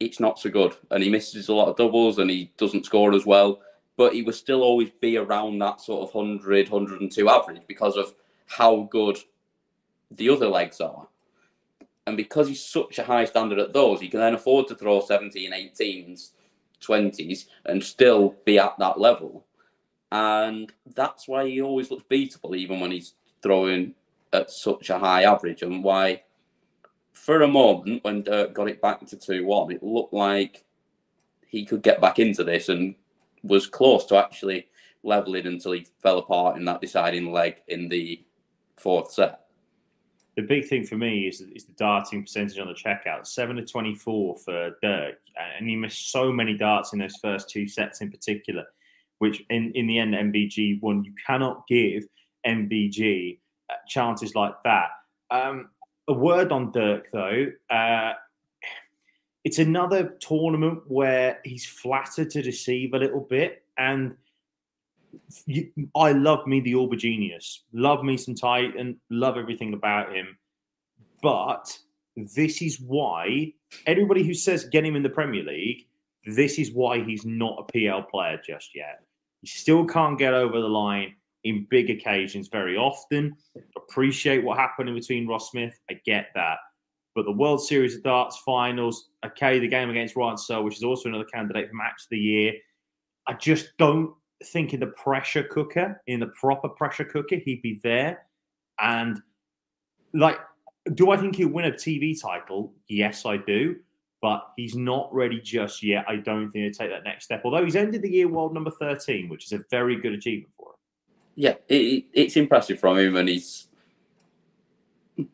it's not so good. And he misses a lot of doubles and he doesn't score as well. But he will still always be around that sort of 100, 102 average because of how good the other legs are. And because he's such a high standard at those, he can then afford to throw 17, 18s, 20s and still be at that level. And that's why he always looks beatable, even when he's throwing at such a high average, and why for a moment when Dirk got it back to 2 1, it looked like he could get back into this and was close to actually leveling until he fell apart in that deciding leg in the fourth set. The big thing for me is, is the darting percentage on the checkout. Seven to twenty-four for Dirk, and he missed so many darts in those first two sets in particular, which in, in the end MVG won. You cannot give MVG uh, chances like that. Um, a word on Dirk though. Uh, it's another tournament where he's flattered to deceive a little bit, and you, I love me the Aubergenius, love me some Titan, love everything about him. But this is why everybody who says get him in the Premier League, this is why he's not a PL player just yet. He still can't get over the line in big occasions very often. Appreciate what happened in between Ross Smith. I get that. But the World Series of Darts finals, okay, the game against Ryan Searle, which is also another candidate for match of the year. I just don't think in the pressure cooker, in the proper pressure cooker, he'd be there. And like, do I think he'll win a TV title? Yes, I do. But he's not ready just yet. I don't think to take that next step. Although he's ended the year world number 13, which is a very good achievement for him. Yeah, it, it's impressive from him, and he's.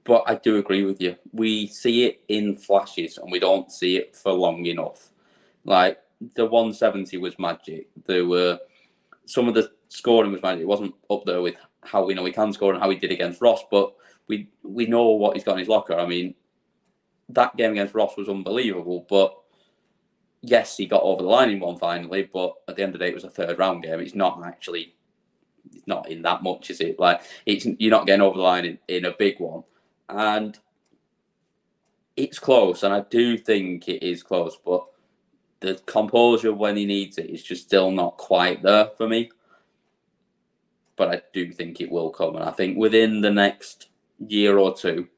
But I do agree with you. We see it in flashes, and we don't see it for long enough. Like the 170 was magic. There were some of the scoring was magic. It wasn't up there with how we know he can score and how he did against Ross, but we we know what he's got in his locker. I mean, that game against Ross was unbelievable, but yes, he got over the line in one finally, but at the end of the day, it was a third round game. It's not actually it's not in that much, is it? Like it's you're not getting over the line in, in a big one. And it's close, and I do think it is close, but the composure when he needs it is just still not quite there for me. But I do think it will come, and I think within the next year or two,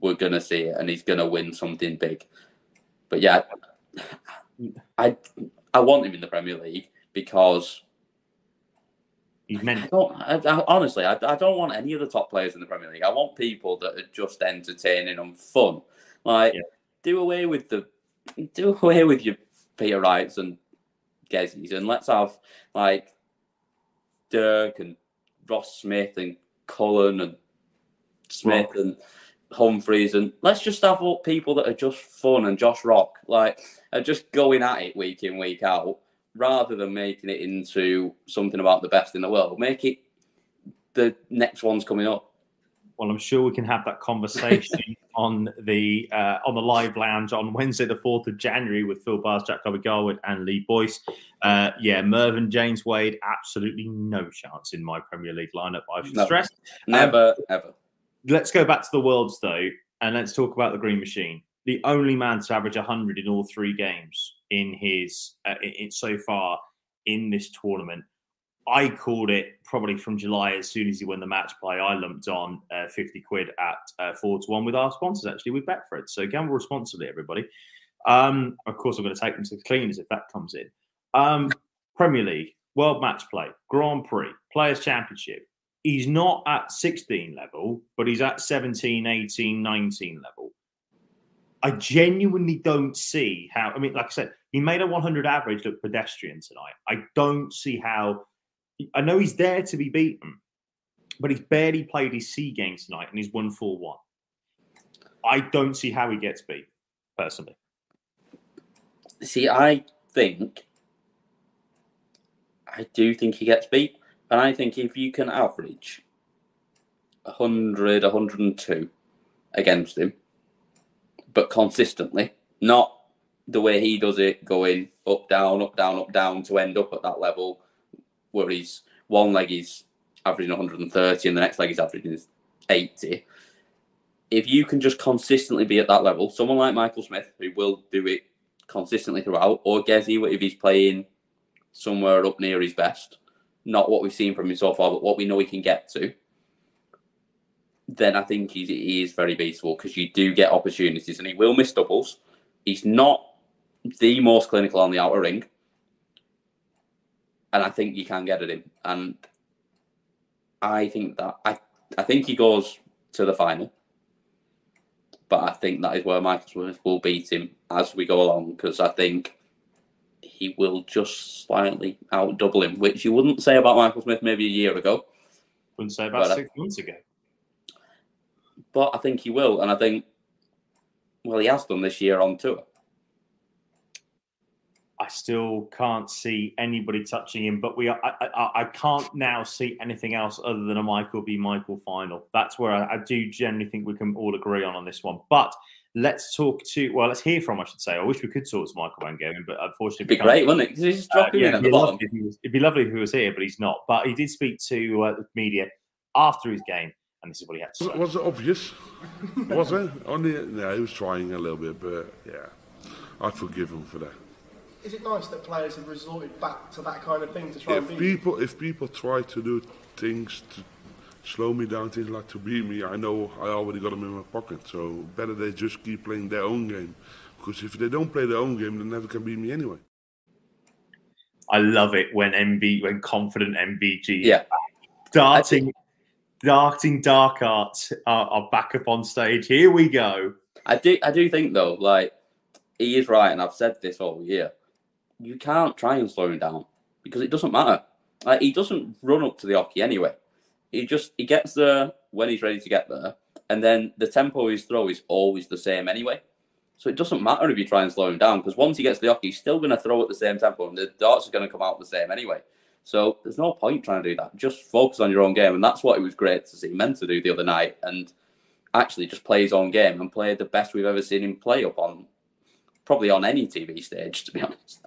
we're gonna see it, and he's gonna win something big. But yeah, I I want him in the Premier League because he's meant. I don't, I, I, honestly, I, I don't want any of the top players in the Premier League. I want people that are just entertaining and fun. Like yeah. do away with the do away with your Peter Wrights and Gezzies, and let's have like Dirk and Ross Smith and Cullen and Smith and Humphries, and let's just have what people that are just fun and Josh Rock, like are just going at it week in week out, rather than making it into something about the best in the world. Make it the next one's coming up. Well, I'm sure we can have that conversation [laughs] on the uh, on the live lounge on Wednesday, the fourth of January, with Phil Bars, Jack Cobby Garwood, and Lee Boyce. Uh, yeah, Mervyn James Wade, absolutely no chance in my Premier League lineup. I should No. stress. Never, ever. Let's go back to the worlds though, and let's talk about the Green Machine. The only man to average 100 in all three games in his uh, in, so far in this tournament. I called it probably from July as soon as he won the match play. I lumped on uh, 50 quid at uh, four to one with our sponsors, actually, with Betfred. So gamble responsibly, everybody. Um, of course, I'm going to take them to the cleaners if that comes in. Um, Premier League, World Match Play, Grand Prix, Players Championship. He's not at 16 level, but he's at 17, 18, 19 level. I genuinely don't see how. I mean, like I said, he made a 100 average look pedestrian tonight. I don't see how. I know he's there to be beaten, but he's barely played his C game tonight and he's won 4 1. I don't see how he gets beat, personally. See, I think, I do think he gets beat. And I think if you can average 100, 102 against him, but consistently, not the way he does it, going up, down, up, down, up, down to end up at that level where he's one leg he's averaging 130 and the next leg he's averaging 80. If you can just consistently be at that level, someone like Michael Smith, who will do it consistently throughout, or Gezzy, if he's playing somewhere up near his best, not what we've seen from him so far, but what we know he can get to, then I think he's, he is very beatable because you do get opportunities and he will miss doubles. He's not the most clinical on the outer ring. And I think you can get at him. And I think that I, I think he goes to the final. But I think that is where Michael Smith will beat him as we go along because I think he will just slightly out double him, which you wouldn't say about Michael Smith maybe a year ago. Wouldn't say about But I- six months ago. But I think he will, and I think well he has done this year on tour. I still can't see anybody touching him, but we are, I, I, I can't now see anything else other than a Michael v Michael final. That's where I, I do generally think we can all agree on on this one. But let's talk to well, let's hear from I should say. I wish we could talk to Michael Van Gogh, but unfortunately, It'd be great, wouldn't it? 'Cause he's just dropping Uh, in at the bottom. lovely if he was- it'd be lovely if he was here, but he's not. But he did speak to uh, the media after his game, and this is what he had to say. Was, was it obvious? was it? [laughs] Only, yeah, he was trying a little bit, but yeah, I forgive him for that. Is it nice that players have resorted back to that kind of thing to try and If beat people, if people try to do things to slow me down, things like to beat me, I know I already got them in my pocket. So better they just keep playing their own game, because if they don't play their own game, they never can beat me anyway. I love it when MB when confident MVG Yeah. darting darting dark arts are, are back up on stage. Here we go. I do I do think though, like he is right, and I've said this all year. You can't try and slow him down because it doesn't matter. Like he doesn't run up to the oche anyway. He just he gets there when he's ready to get there, and then the tempo of his throw is always the same anyway. So it doesn't matter if you try and slow him down because once he gets the oche, he's still going to throw at the same tempo, and the darts are going to come out the same anyway. So there's no point trying to do that. Just focus on your own game, and that's what it was great to see meant to do the other night, and actually just play his own game and play the best we've ever seen him play up on, probably on any TV stage, to be honest.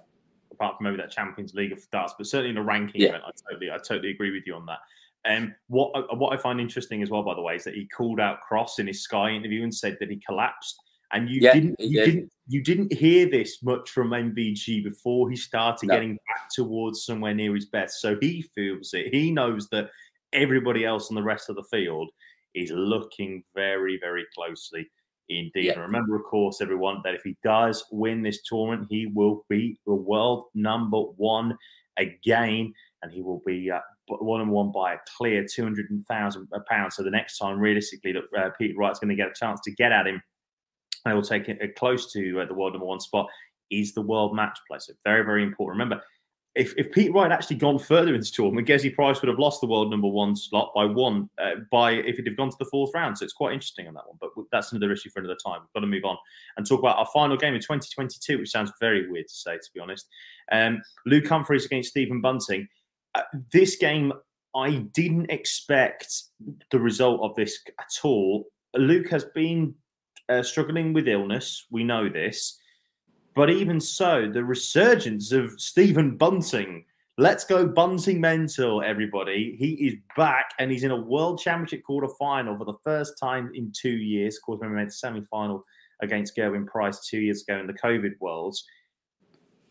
Apart from maybe that Champions League of darts, but certainly in a ranking Yeah. event, I totally, I totally agree with you on that. Um, what I- what I find interesting as well, by the way, is that he called out Cross in his Sky interview and said that he collapsed. And you Yeah, didn't, you did. didn't, you didn't hear this much from MVG before he started No. getting back towards somewhere near his best. So he feels it. He knows that everybody else on the rest of the field is looking very, very closely indeed. Yeah. And remember, of course, everyone, that if he does win this tournament, he will be the world number one again, and he will be uh, one and one by a clear two hundred thousand pounds. So the next time, realistically, that uh, Peter Wright's going to get a chance to get at him, and will take it uh, close to uh, the world number one spot. Is the world match play? So very, very important. Remember, if, if Pete Wright had actually gone further in this tournament, Gezzy Price would have lost the world number one slot by one uh, by if he'd have gone to the fourth round. So it's quite interesting on that one. But that's another issue for another time. We've got to move on and talk about our final game in 2022, which sounds very weird to say, to be honest. Um, Luke Humphries against Stephen Bunting. Uh, this game, I didn't expect the result of this at all. Luke has been uh, struggling with illness. We know this. But even so, the resurgence of Stephen Bunting. Let's go Bunting mental, everybody. He is back and he's in a world championship quarter final for the first time in two years. Of course, when we made the semi final against Gerwyn Price two years ago in the COVID Worlds.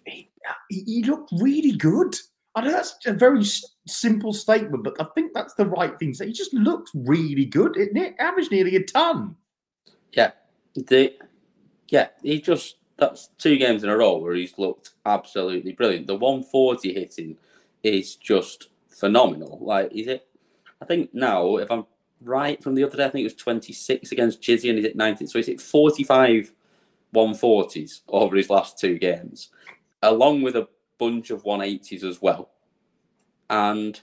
He, he he looked really good. I know that's a very simple statement, but I think that's the right thing. say. he just looked really good. It averaged nearly a ton. Yeah, the yeah, he just that's two games in a row where he's looked absolutely brilliant. The 140 hitting is just phenomenal. Like, is it? I think now, if I'm right from the other day, I think it was 26 against Chizzy and he's at 19. So he's hit 45 140s over his last two games, along with a bunch of 180s as well. And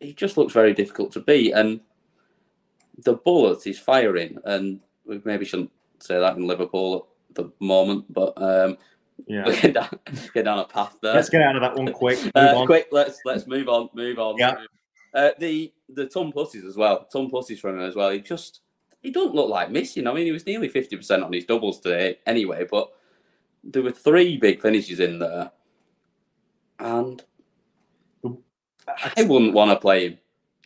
he just looks very difficult to beat. And the bullet is firing, and we maybe shouldn't say that in Liverpool at the moment, but um, Yeah. [laughs] we're down, get down a path there. Let's get out of that one quick. Move Uh, on. quick, let's let's move on, move on. Yeah. Uh, the the Tom Pussies as well. Tom Pussies from him as well. He just he don't look like missing. I mean, he was nearly fifty percent on his doubles today anyway, but there were three big finishes in there, and I wouldn't want to play him.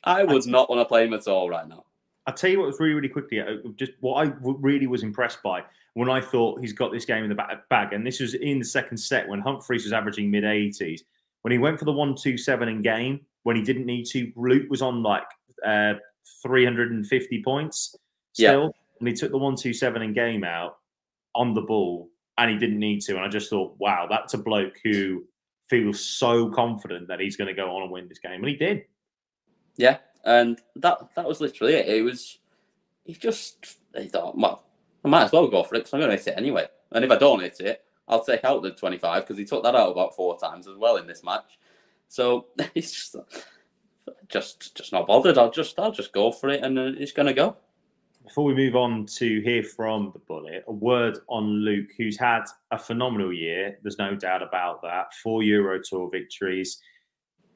I would not want to play him at all right now. I'll tell you what was really, really quickly, uh, just what I really was impressed by when I thought he's got this game in the bag, and this was in the second set when Humphries was averaging mid 80s. When he went for the 127 in game, when he didn't need to, Luke was on like uh, 350 points Yeah. still, and he took the 127 in game out on the ball, and he didn't need to. And I just thought, wow, that's a bloke who feels so confident that he's going to go on and win this game, and he did. Yeah, and that that was literally it. It was he just he thought, well, I might as well go for it because I'm going to hit it anyway. And if I don't hit it, I'll take out the 25 because he took that out about four times as well in this match. So [laughs] he's just just just not bothered. I'll just I'll just go for it, and uh, it's going to go. Before we move on to hear from the bullet, a word on Luke, who's had a phenomenal year. There's no doubt about that. Four Euro Tour victories.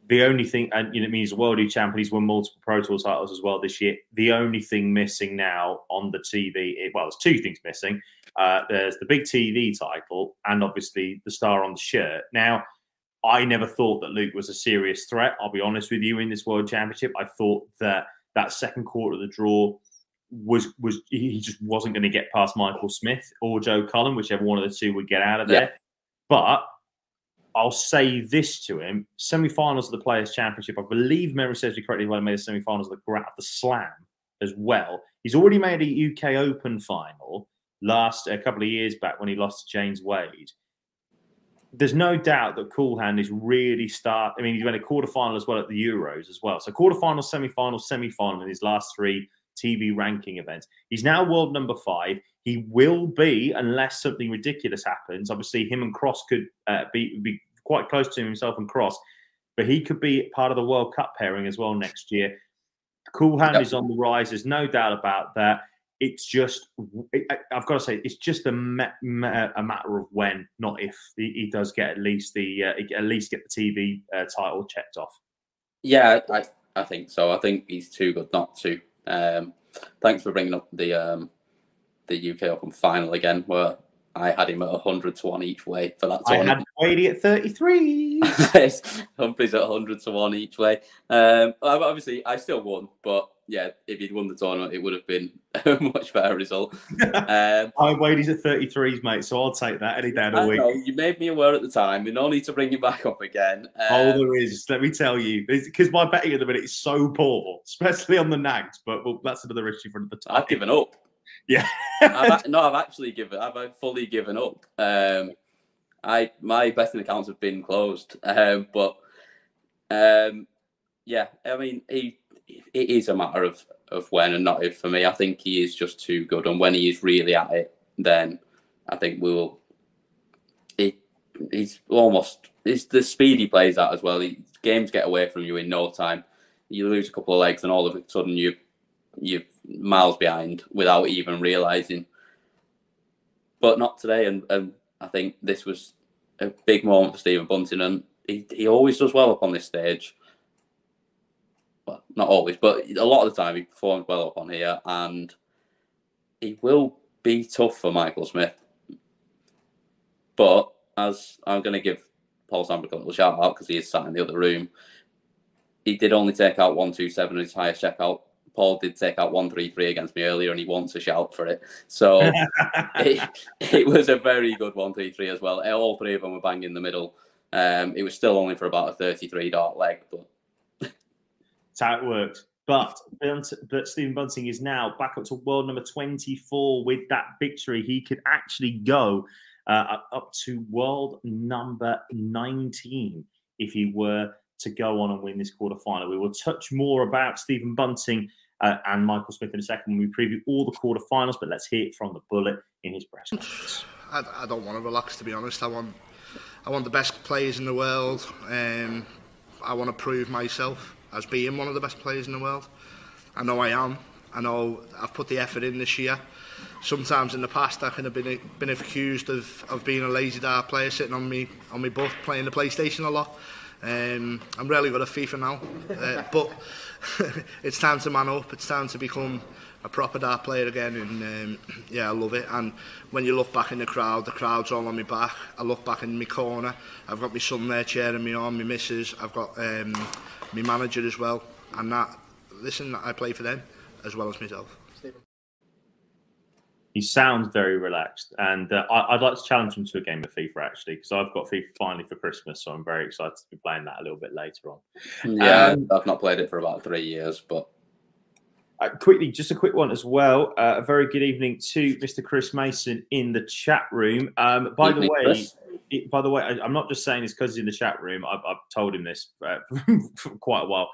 The only thing, and you know, it means World Champion. He's won multiple Pro Tour titles as well this year. The only thing missing now on the TV, well, there's two things missing. Uh, there's the big TV title, and obviously the star on the shirt. Now, I never thought that Luke was a serious threat. I'll be honest with you. In this World Championship, I thought that that second quarter of the draw was was he just wasn't going to get past Michael Smith or Joe Cullen, whichever one of the two would get out of there. Yeah. But I'll say this to him: semi-finals of the Players' Championship. I believe memory serves me correctly. Well, made the semi-finals of the the Slam as well. He's already made a UK Open final last a couple of years back when he lost to James Wade. There's no doubt that Coolhand is really start. I mean, he went a quarter final as well at the Euros as well. So quarter final, semi final, semi final in his last three TV ranking events. He's now world number five. He will be, unless something ridiculous happens. Obviously, him and Cross could uh, be be quite close to himself and Cross, but he could be part of the World Cup pairing as well next year. Cool Hand yep. is on the rise. There's no doubt about that. It's just, I've got to say, it's just a, me- a matter of when, not if he, he does get at least the uh, at least get the TV uh, title checked off. Yeah, I, I think so. I think he's too good not to. Um, thanks for bringing up the um, the UK Open final again, where I had him at 100 to 1 each way for that tournament. I had Wadey at 33. [laughs] Humphries at 100 to 1 each way. Um, obviously, I still won, but yeah, if he'd won the tournament, it would have been [laughs] a much better result. [laughs] Um, I Wadey's at 33s, mate, so I'll take that any day of the week. Know, you made me aware at the time. We no need to bring you back up again. Um, oh, there is. Let me tell you, because my betting at the minute is so poor, especially on the nags. But well, that's another issue for another time. I've given up. [laughs] Yeah. I've, no, I've actually given. I've fully given up. Um, I my betting accounts have been closed. Um, but um, yeah, I mean, he it is a matter of of when and not if for me. I think he is just too good, and when he is really at it, then I think we will. It, he's almost it's the speed he plays at as well. He, games get away from you in no time. You lose a couple of legs, and all of a sudden you you're miles behind without even realizing. But not today, and, and I think this was a big moment for Stephen Bunting, and he, he always does well up on this stage. Well, not always, but a lot of the time he performs well up on here, and he will be tough for Michael Smith. But as I'm going to give Paul Sandbrook a little shout out because he is sat in the other room, he did only take out 127 his highest checkout Paul did take out one three three against me earlier, and he wants a shout for it. So [laughs] it, it was a very good one three three as well. All three of them were bang in the middle. Um, it was still only for about a thirty three dart leg, but that's how it works. But [laughs] but Stephen Bunting is now back up to world number twenty four with that victory. He could actually go uh, up to world number nineteen if he were to go on and win this quarter final. We will touch more about Stephen Bunting uh, and Michael Smith in a second when we preview all the quarterfinals. But let's hear it from the bullet in his press conference. I, I, don't want to relax, to be honest. I want, I want the best players in the world. Um, I want to prove myself as being one of the best players in the world. I know I am. I know I've put the effort in this year. Sometimes in the past, I can have been been accused of, of being a lazy dart player, sitting on me on me butt, playing the PlayStation a lot. Um, I'm really good at FIFA now, uh, [laughs] but [laughs] it's time to man up. It's time to become a proper dart player again, and um, [clears throat] yeah, I love it. And when you look back in the crowd, the crowd's all on my back. I look back in my corner. I've got my son there cheering me on, my missus. I've got um, my manager as well, and that. Listen, I play for them as well as myself he sounds very relaxed, and uh, I, would like to challenge him to a game of FIFA actually, because I've got FIFA finally for Christmas, so I'm very excited to be playing that a little bit later on. Yeah, um, I've not played it for about three years, but uh, quickly, just a quick one as well. Uh, a very good evening to Mr. Chris Mason in the chat room. Um, by evening, the way, it, by the way, I, am not just saying this because he's in the chat room. I've, I've told him this uh, [laughs] for quite a while.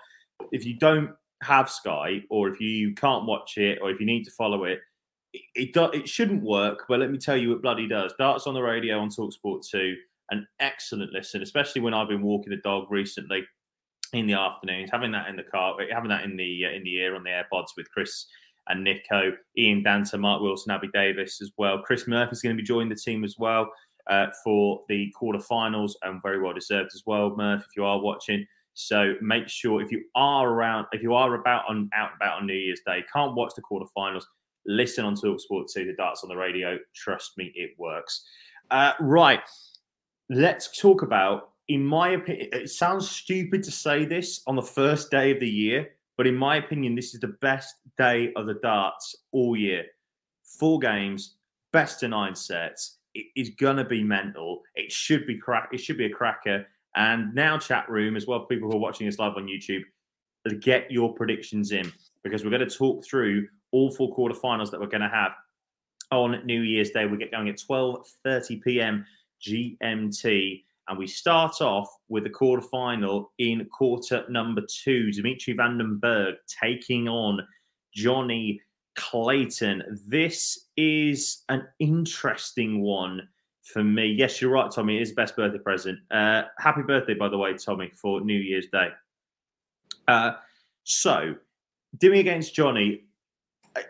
If you don't have Sky, or if you can't watch it, or if you need to follow it it, do, it shouldn't work, but let me tell you, it bloody does. Darts on the radio on Talksport 2, an excellent listen, especially when I've been walking the dog recently in the afternoons, having that in the car, having that in the uh, in the ear on the AirPods with Chris and Nico, Ian Danter, Mark Wilson, Abby Davis as well. Chris Murphy is going to be joining the team as well uh, for the quarterfinals and very well deserved as well, Murph, if you are watching. So make sure if you are around, if you are about on out about on New Year's Day, can't watch the quarterfinals, listen on Talksport to the darts on the radio. Trust me, it works. Uh, right. Let's talk about, in my opinion, it sounds stupid to say this on the first day of the year, but in my opinion, this is the best day of the darts all year. Four games, best of nine sets. It is gonna be mental. It should be crack. It should be a cracker. And now, chat room as well. People who are watching this live on YouTube, get your predictions in because we're going to talk through all four quarterfinals that we're going to have on New Year's Day. We get going at 12:30 p.m. GMT, and we start off with the quarterfinal in quarter number two. Dimitri Van den Bergh taking on Johnny Clayton. This is an interesting one for me. Yes, you're right, Tommy. It is best birthday present. Uh, happy birthday, by the way, Tommy, for New Year's Day. Uh, so, Dimmy against Johnny.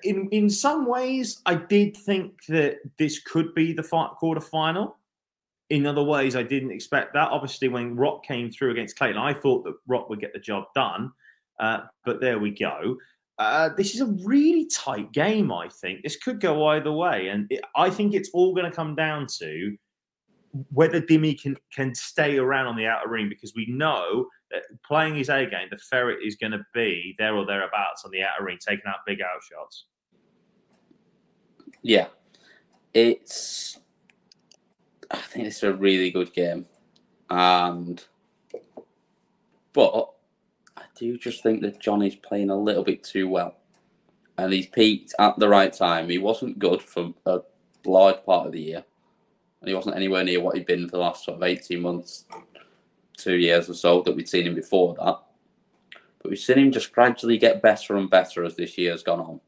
In in some ways, I did think that this could be the quarter final. In other ways, I didn't expect that. Obviously, when Rock came through against Clayton, I thought that Rock would get the job done. Uh, but there we go. Uh, this is a really tight game, I think. This could go either way. And it, I think it's all going to come down to whether Dimmy can, can stay around on the outer ring because we know that playing his A game, the ferret is going to be there or thereabouts on the outer ring, taking out big out shots. Yeah. It's. I think it's a really good game. And. But do you just think that Johnny's playing a little bit too well. And he's peaked at the right time. He wasn't good for a large part of the year. And he wasn't anywhere near what he'd been for the last sort of 18 months, two years or so that we'd seen him before that. But we've seen him just gradually get better and better as this year's gone on.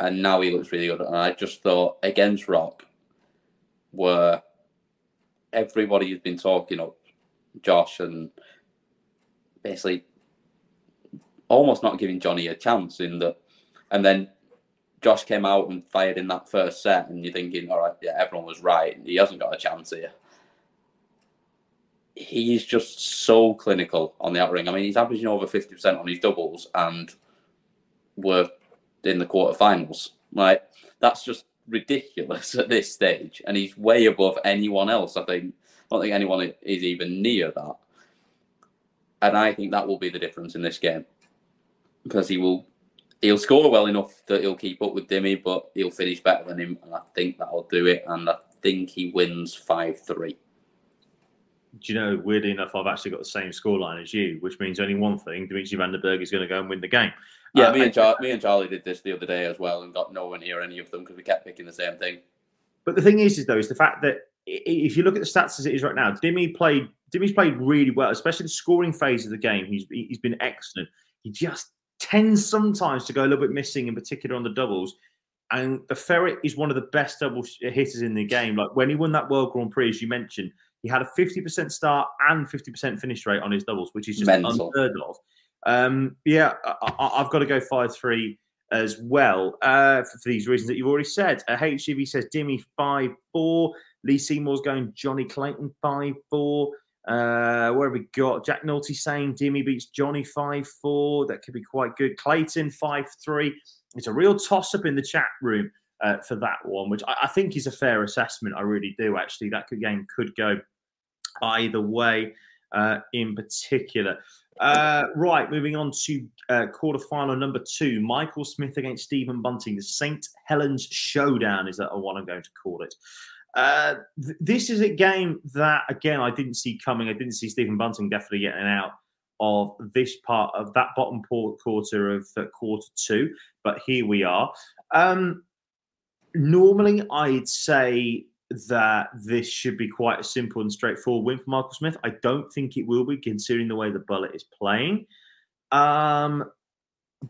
And now he looks really good. And I just thought against Rock, where everybody has been talking up Josh and basically almost not giving Johnny a chance in that. And then Josh came out and fired in that first set, and you're thinking, all right, yeah, everyone was right. He hasn't got a chance here. He's just so clinical on the out ring. I mean, he's averaging over 50% on his doubles, and we're in the quarterfinals. Like, that's just ridiculous at this stage. And he's way above anyone else. I think, I don't think anyone is even near that. And I think that will be the difference in this game because he will he'll score well enough that he'll keep up with Dimmy, but he'll finish better than him, and I think that'll do it. And I think he wins five three. Do you know, weirdly enough, I've actually got the same scoreline as you, which means only one thing: Dimitri Van den Bergh is going to go and win the game. Yeah, uh, me and Char- me and Charlie did this the other day as well, and got no one near any of them because we kept picking the same thing. But the thing is, is though, is the fact that if you look at the stats as it is right now, Dimmy played. Dimmy's played really well, especially the scoring phase of the game. He's he's been excellent. He just tends sometimes to go a little bit missing, in particular on the doubles. And the Ferret is one of the best double hitters in the game. Like when he won that World Grand Prix, as you mentioned, he had a 50% start and 50% finish rate on his doubles, which is just Mental. unheard of. Um, yeah, I, have got to go 5 3 as well uh, for, for, these reasons that you've already said. Uh, HGV says Dimmy 5 4. Lee Seymour's going Johnny Clayton 5 4. Uh, where have we got? Jack Nolte saying Dimmy beats Johnny 5 4. That could be quite good. Clayton 5 3. It's a real toss up in the chat room uh, for that one, which I, I, think is a fair assessment. I really do, actually. That could, game could go either way uh, in particular. Uh, right, moving on to uh, quarterfinal number two Michael Smith against Stephen Bunting. The St. Helens Showdown is that what I'm going to call it. Uh, th- this is a game that, again, I didn't see coming. I didn't see Stephen Bunting definitely getting out of this part of that bottom quarter of uh, quarter two, but here we are. Um, normally, I'd say that this should be quite a simple and straightforward win for Michael Smith. I don't think it will be, considering the way the bullet is playing. Um,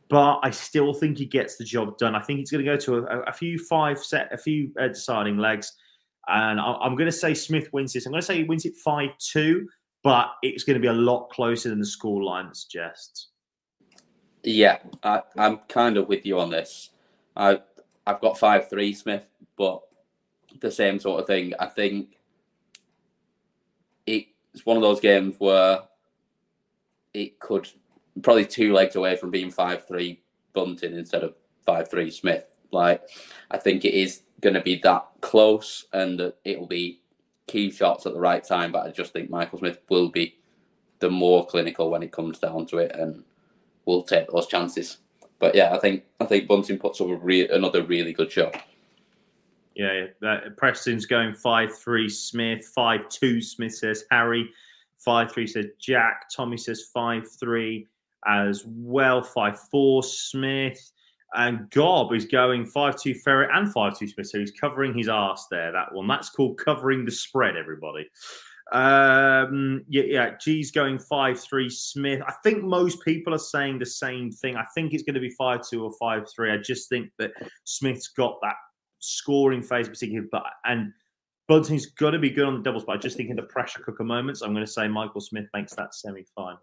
but I still think he gets the job done. I think he's going to go to a, a few five set, a few uh, deciding legs. And I'm going to say Smith wins this. I'm going to say he wins it 5 2, but it's going to be a lot closer than the score line suggests. Yeah, I, am kind of with you on this. I, I've got 5 3 Smith, but the same sort of thing. I think it's one of those games where it could probably two legs away from being 5 3 Bunting instead of 5 3 Smith. Like, I think it is going to be that close and it'll be key shots at the right time. But I just think Michael Smith will be the more clinical when it comes down to it and will take those chances. But yeah, I think I think Bunting puts up re- another really good shot. Yeah, that, Preston's going five three Smith, five two Smith says Harry, five three says Jack, Tommy says five three as well, five four Smith. And Gob is going 5 2 Ferret and 5 2 Smith. So he's covering his ass there, that one. That's called covering the spread, everybody. Um, yeah, yeah. G's going five three. Smith. I think most people are saying the same thing. I think it's going to be five two or five three. I just think that Smith's got that scoring phase, particularly, but and Bunting's got to be good on the doubles. But I just think in the pressure cooker moments, I'm going to say Michael Smith makes that semi final.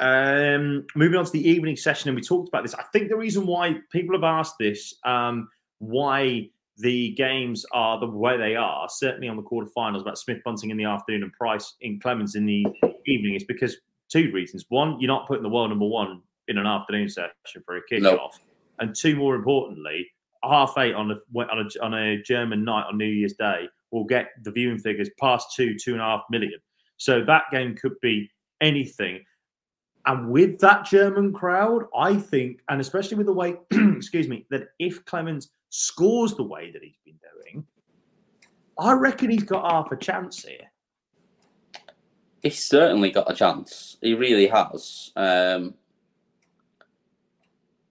Um, moving on to the evening session, and we talked about this. I think the reason why people have asked this, um, why the games are the way they are, certainly on the quarterfinals, about Smith Bunting in the afternoon and Price in Clemens in the evening, is because two reasons. One, you're not putting the world number one in an afternoon session for a kickoff. Nope. And two, more importantly, half eight on a, on a on a German night on New Year's Day will get the viewing figures past two, two and a half million. So that game could be anything. And with that German crowd, I think, and especially with the way, [clears throat] excuse me, that if Clemens scores the way that he's been doing, I reckon he's got half a chance here. He's certainly got a chance. He really has. Um,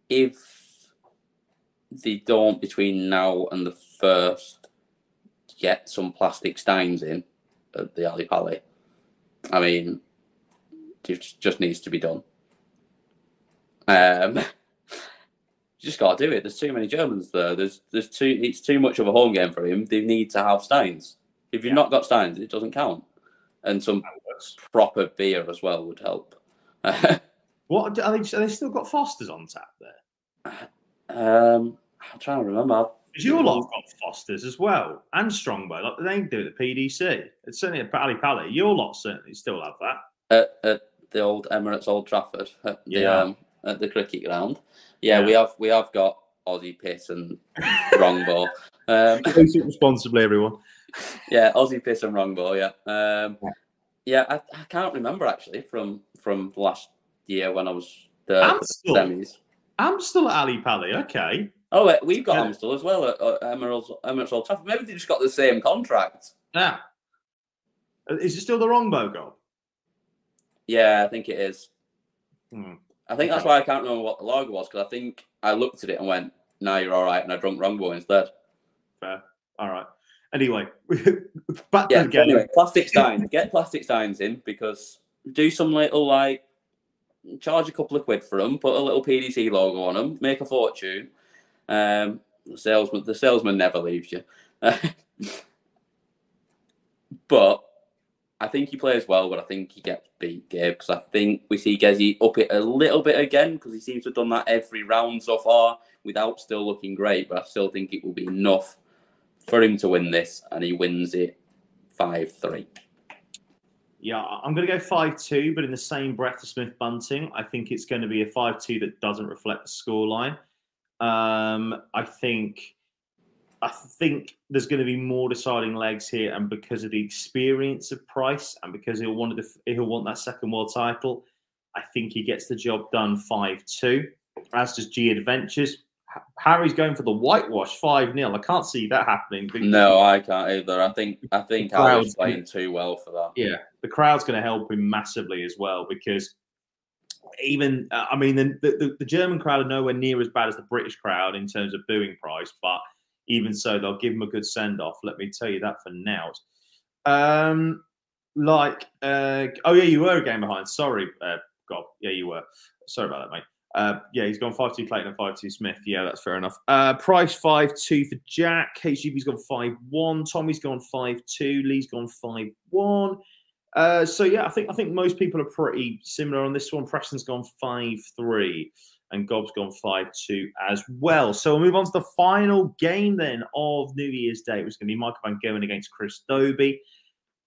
if they don't between now and the first get some plastic steins in at the Ali Pally, I mean, it just needs to be done. Um, [laughs] you just got to do it. There's too many Germans there. There's there's too it's too much of a home game for him. They need to have steins. If you've not got steins, it doesn't count. And some proper beer as well would help. [laughs] What are they? Are they still got Fosters on tap there? Um, I'm trying to remember. Because your lot have got Fosters as well, and Strongbow. Like they do at the PDC. It's certainly at Pally Pally. Your lot certainly still have that. at, at the old Emirates Old Trafford at the Yeah. um, at the cricket ground. Yeah, Yeah. we have we have got Aussie Piss and [laughs] Wrongball. Um, Use it responsibly, everyone. [laughs] yeah, Aussie Piss and Wrongball. Yeah, um, yeah. I, I can't remember actually from from last year when I was there for the Amstel. semis. Amstel at Ali Pally. Okay. Oh, we've got Yeah. Amstel as well at, at Emirates Emirates Old Trafford. Maybe they just got the same contract. Yeah. Uh, Is it still the wrong goal? Yeah, I think it is. Hmm. I think that's why I can't remember what the logo was because I think I looked at it and went, "No, you're all right," and I drunk Wrongball instead. Fair. All right. Anyway, [laughs] back Yeah. to the game. Anyway, plastic signs. Get plastic signs in because do some little like charge a couple of quid for them, put a little PDC logo on them, make a fortune. Um, the salesman, the salesman never leaves you. [laughs] but I think he plays well, but I think he gets beat, Gabe, because I think we see Gezzy up it a little bit again because he seems to have done that every round so far without still looking great. But I still think it will be enough for him to win this, and he wins it 5 3. Yeah, I'm going to go 5 2, but in the same breath as Smith Bunting, I think it's going to be a 5 2 that doesn't reflect the scoreline. Um, I think. I think there's going to be more deciding legs here, and because of the experience of Price, and because he'll want to, he'll want that second world title, I think he gets the job done five two. As does G Adventures. Harry's going for the whitewash five 0 I can't see that happening. No, I can't either. I think I think was playing too well for that. yeah, the crowd's going to help him massively as well because even uh, I mean the, the the German crowd are nowhere near as bad as the British crowd in terms of booing price, but even so, they'll give him a good send off. Let me tell you that for now. Um, like, uh, oh yeah, you were a game behind. Sorry, uh, God, yeah, you were. Sorry about that, mate. Uh, yeah, he's gone five two Clayton and five two Smith. Yeah, that's fair enough. Uh, price five two for Jack. HGB's gone five one. Tommy's gone five two. Lee's gone five one. Uh, so yeah, I think I think most people are pretty similar on this one. Preston's gone five three, and Gob's gone five two as well. So we'll move on to the final game then of New Year's Day. It was going to be Michael Van Gerwen against Chris Dobey.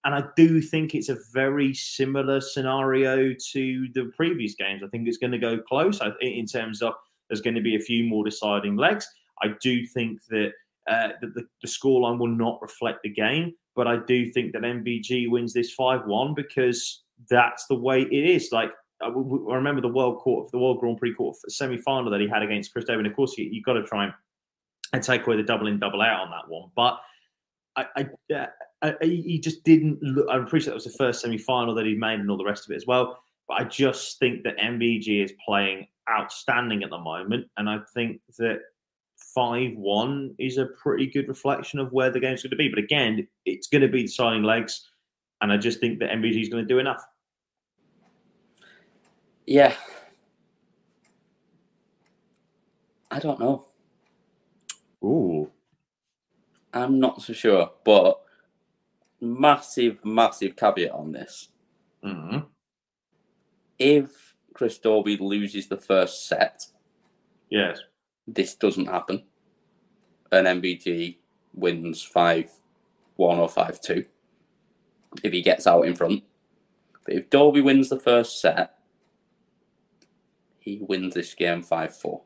And I do think it's a very similar scenario to the previous games. I think it's going to go close in terms of there's going to be a few more deciding legs. I do think that, uh, that the, the scoreline will not reflect the game, but I do think that MVG wins this 5 1 because that's the way it is. Like, I, I remember the World Court, the World Grand Prix Court semi final that he had against Chris Dobey. Of course, you, you've got to try and, take away the double in, double out on that one. But I, I, uh, I, he just didn't look. I appreciate that was the first semi final that he made and all the rest of it as well. But I just think that MVG is playing outstanding at the moment. And I think that 5 1 is a pretty good reflection of where the game's going to be. But again, it's going to be deciding legs. and I just think that MVG is going to do enough. Yeah. I don't know. Ooh. I'm not so sure, but massive, massive caveat on this. Mm-hmm. If Chris Dobey loses the first set, yes, this doesn't happen, and MVG wins five one or five two. If he gets out in front, but if Dobey wins the first set, he wins this game five four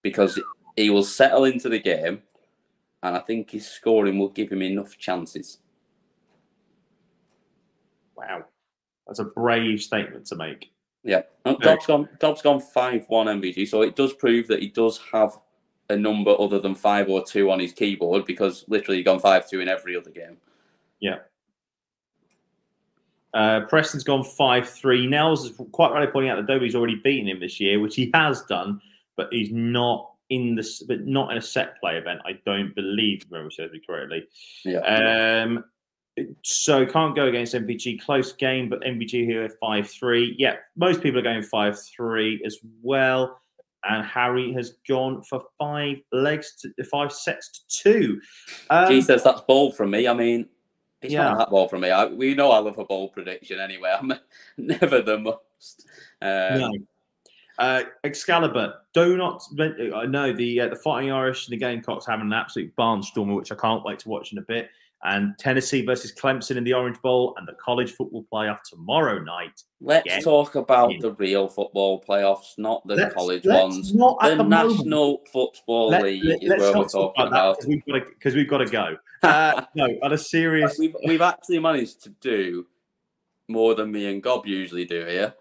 because he will settle into the game, and I think his scoring will give him enough chances. Wow, that's a brave statement to make. Yeah, no, Dobbs gone. Dobbs gone five one MVG, so it does prove that he does have a number other than five or two on his keyboard because literally he's gone five two in every other game. Yeah. Uh, Preston's gone five three. Nels is quite rightly pointing out that Dobey's already beaten him this year, which he has done, but he's not in the but not in a set play event. I don't believe, remember says me correctly. Yeah. Um, so can't go against MVG. Close game, but MVG here at five three. Yeah, most people are going five three as well. And Harry has gone for five legs, to, five sets to two. Um, says that's bold from me. I mean, it's Yeah. not that ball for me. I, we know I love a bold prediction anyway. I'm [laughs] never the most. Um, no. Uh, Excalibur, do not. I know the uh, the Fighting Irish and the Gamecocks having an absolute barnstormer, which I can't wait to watch in a bit. And Tennessee versus Clemson in the Orange Bowl and the college football playoff tomorrow night. Let's Get talk about in. the real football playoffs, not the Let's- college let's ones. not the, the. National Football Let, League let, is where we're talking about because we've got to because we've got to go. [laughs] Uh, no, on a serious. we've we've actually managed to do more than me and Gob usually do here,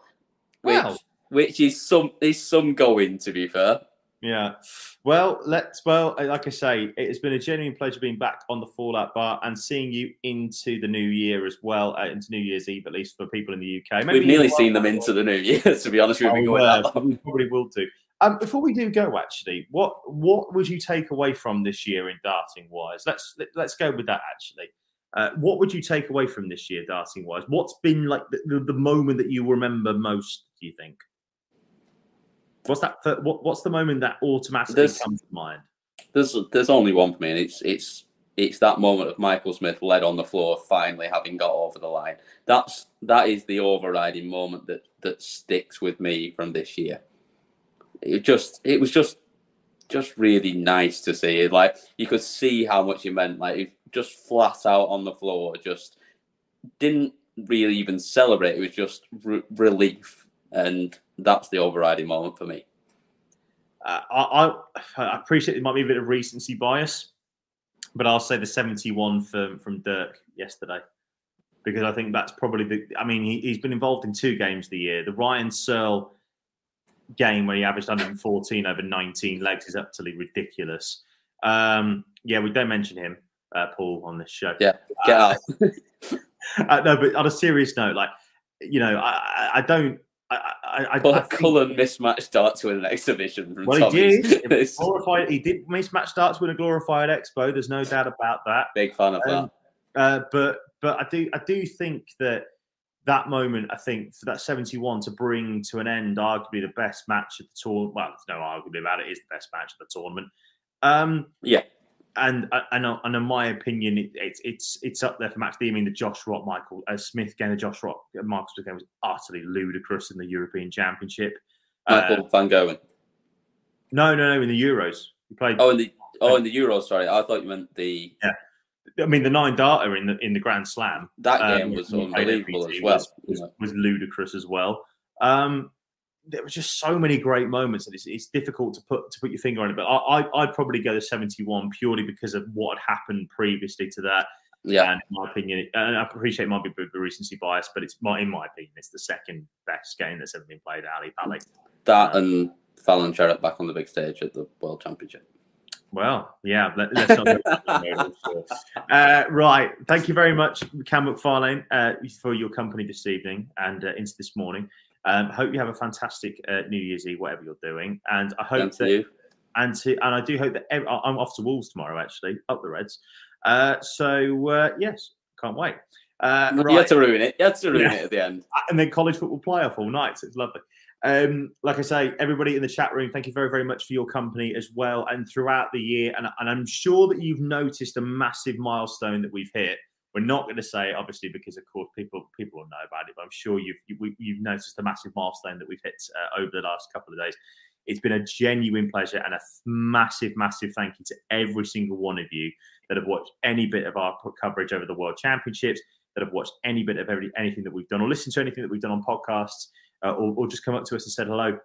which Wow. which is some is some going to be fair. Yeah. Well, let's. Well, uh, like I say, it has been a genuine pleasure being back on the Fallout Bar and seeing you into the new year as well, uh, into New Year's Eve, at least for people in the UK. We've nearly seen them into the new [laughs] year. To be honest, we've been going yeah, that long. we probably will do. Um, before we do go, actually, what what would you take away from this year in darting wise? Let's let, let's go with that. Actually, uh, what would you take away from this year darting wise? What's been like the, the, the moment that you remember most? Do you think? What's that? fir- What, what's the moment that automatically There's- comes to mind? There's there's only one for me, and it's it's it's that moment of Michael Smith led on the floor, finally having got over the line. That's that is the overriding moment that that sticks with me from this year. It just it was just just really nice to see. Like you could see how much it meant. Like he just flat out on the floor, just didn't really even celebrate. It was just re- relief, and that's the overriding moment for me. Uh, I, I, I appreciate it might be a bit of recency bias, but I'll say the 71 from from Dirk yesterday because I think that's probably the. I mean, he, he's been involved in two games the year. The Ryan Searle game where he averaged 114 over 19 legs is utterly ridiculous. Um, yeah, we don't mention him, uh, Paul, on this show. Yeah, get out. [laughs] uh, no, but on a serious note, like you know, I- I don't. I, I, I, I But think- Cullen mismatched darts with an exhibition from well, Tommy's. he did. [laughs] Glorified. He did mismatch darts with a glorified expo. There's no doubt about that. Big fan of Um, uh, but but I do I do think that that moment I think for that 71 to bring to an end arguably the best match of the tournament. Well, there's no arguably about it. It is the best match of the tournament. Um, yeah. And uh, and uh, and in my opinion, it, it's it's it's up there for match. the. I mean, the Josh Rock Michael uh, Smith game, the Josh Rock uh, Marcus Smith game was utterly ludicrous in the European Championship. Michael Uh, Van Gogh. no, no, no, in the Euros. He played. Oh, in the oh in the Euros. Sorry, I thought you meant the. Yeah. I mean, the nine darter in the in the Grand Slam. That um, game was unbelievable as well. Was, was, was ludicrous as well. Um, there were just so many great moments, and it's, it's difficult to put to put your finger on it. But I, I I'd probably go to seventy one purely because of what had happened previously to that. Yeah. And in my opinion, and I appreciate it might be a bit of a recency bias, but it's my in my opinion, it's the second best game that's ever been played at Ali Pally. That and Fallon Sherrock back on the big stage at the World Championship. Well, yeah, let, us not go down that road, I'm sure. uh, right. Thank you very much, Cam McFarlane, uh, for your company this evening and uh, into this morning. Um, hope you have a fantastic uh, New Year's Eve, whatever you're doing, and I hope Thanks to that you. and to and I do hope that ev- I- I'm off to Wolves tomorrow. Actually, up the Reds. Uh, so uh, yes, can't wait. Uh, You had to ruin it. You had to ruin Yeah. it at the end. [laughs] and then college football playoff all night. So it's lovely. Um, like I say, everybody in the chat room, thank you very, very much for your company as well. And throughout the year, and, and I'm sure that you've noticed a massive milestone that we've hit. We're not going to say obviously, because of course people people will know about it. But I'm sure you've you, you've noticed the massive milestone that we've hit uh, over the last couple of days. It's been a genuine pleasure and a massive, massive thank you to every single one of you that have watched any bit of our coverage over the World Championships, that have watched any bit of every, anything that we've done, or listened to anything that we've done on podcasts, uh, or, or just come up to us and said hello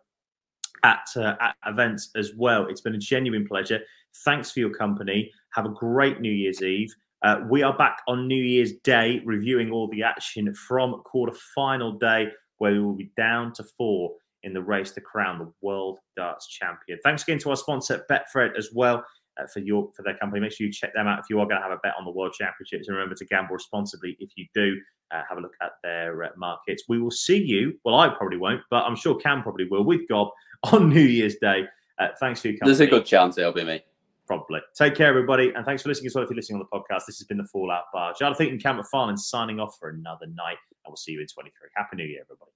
at, uh, at events as well. It's been a genuine pleasure. Thanks for your company. Have a great New Year's Eve. Uh, we are back on New Year's Day reviewing all the action from quarter final day, where we will be down to four in the race to crown the world darts champion. Thanks again to our sponsor Betfred as well uh, for your for their company. Make sure you check them out if you are going to have a bet on the world championships, and remember to gamble responsibly if you do. Uh, have a look at their uh, markets. We will see you. Well, I probably won't, but I'm sure Cam probably will with Gob on New Year's Day. Uh, thanks for your company. There's a good chance it'll be me. Probably. Take care, everybody. And thanks for listening as well if you're listening on the podcast. This has been the Fallout Bar. Jonathan and Cam McFarlane signing off for another night. And we'll see you in 23. Happy New Year, everybody.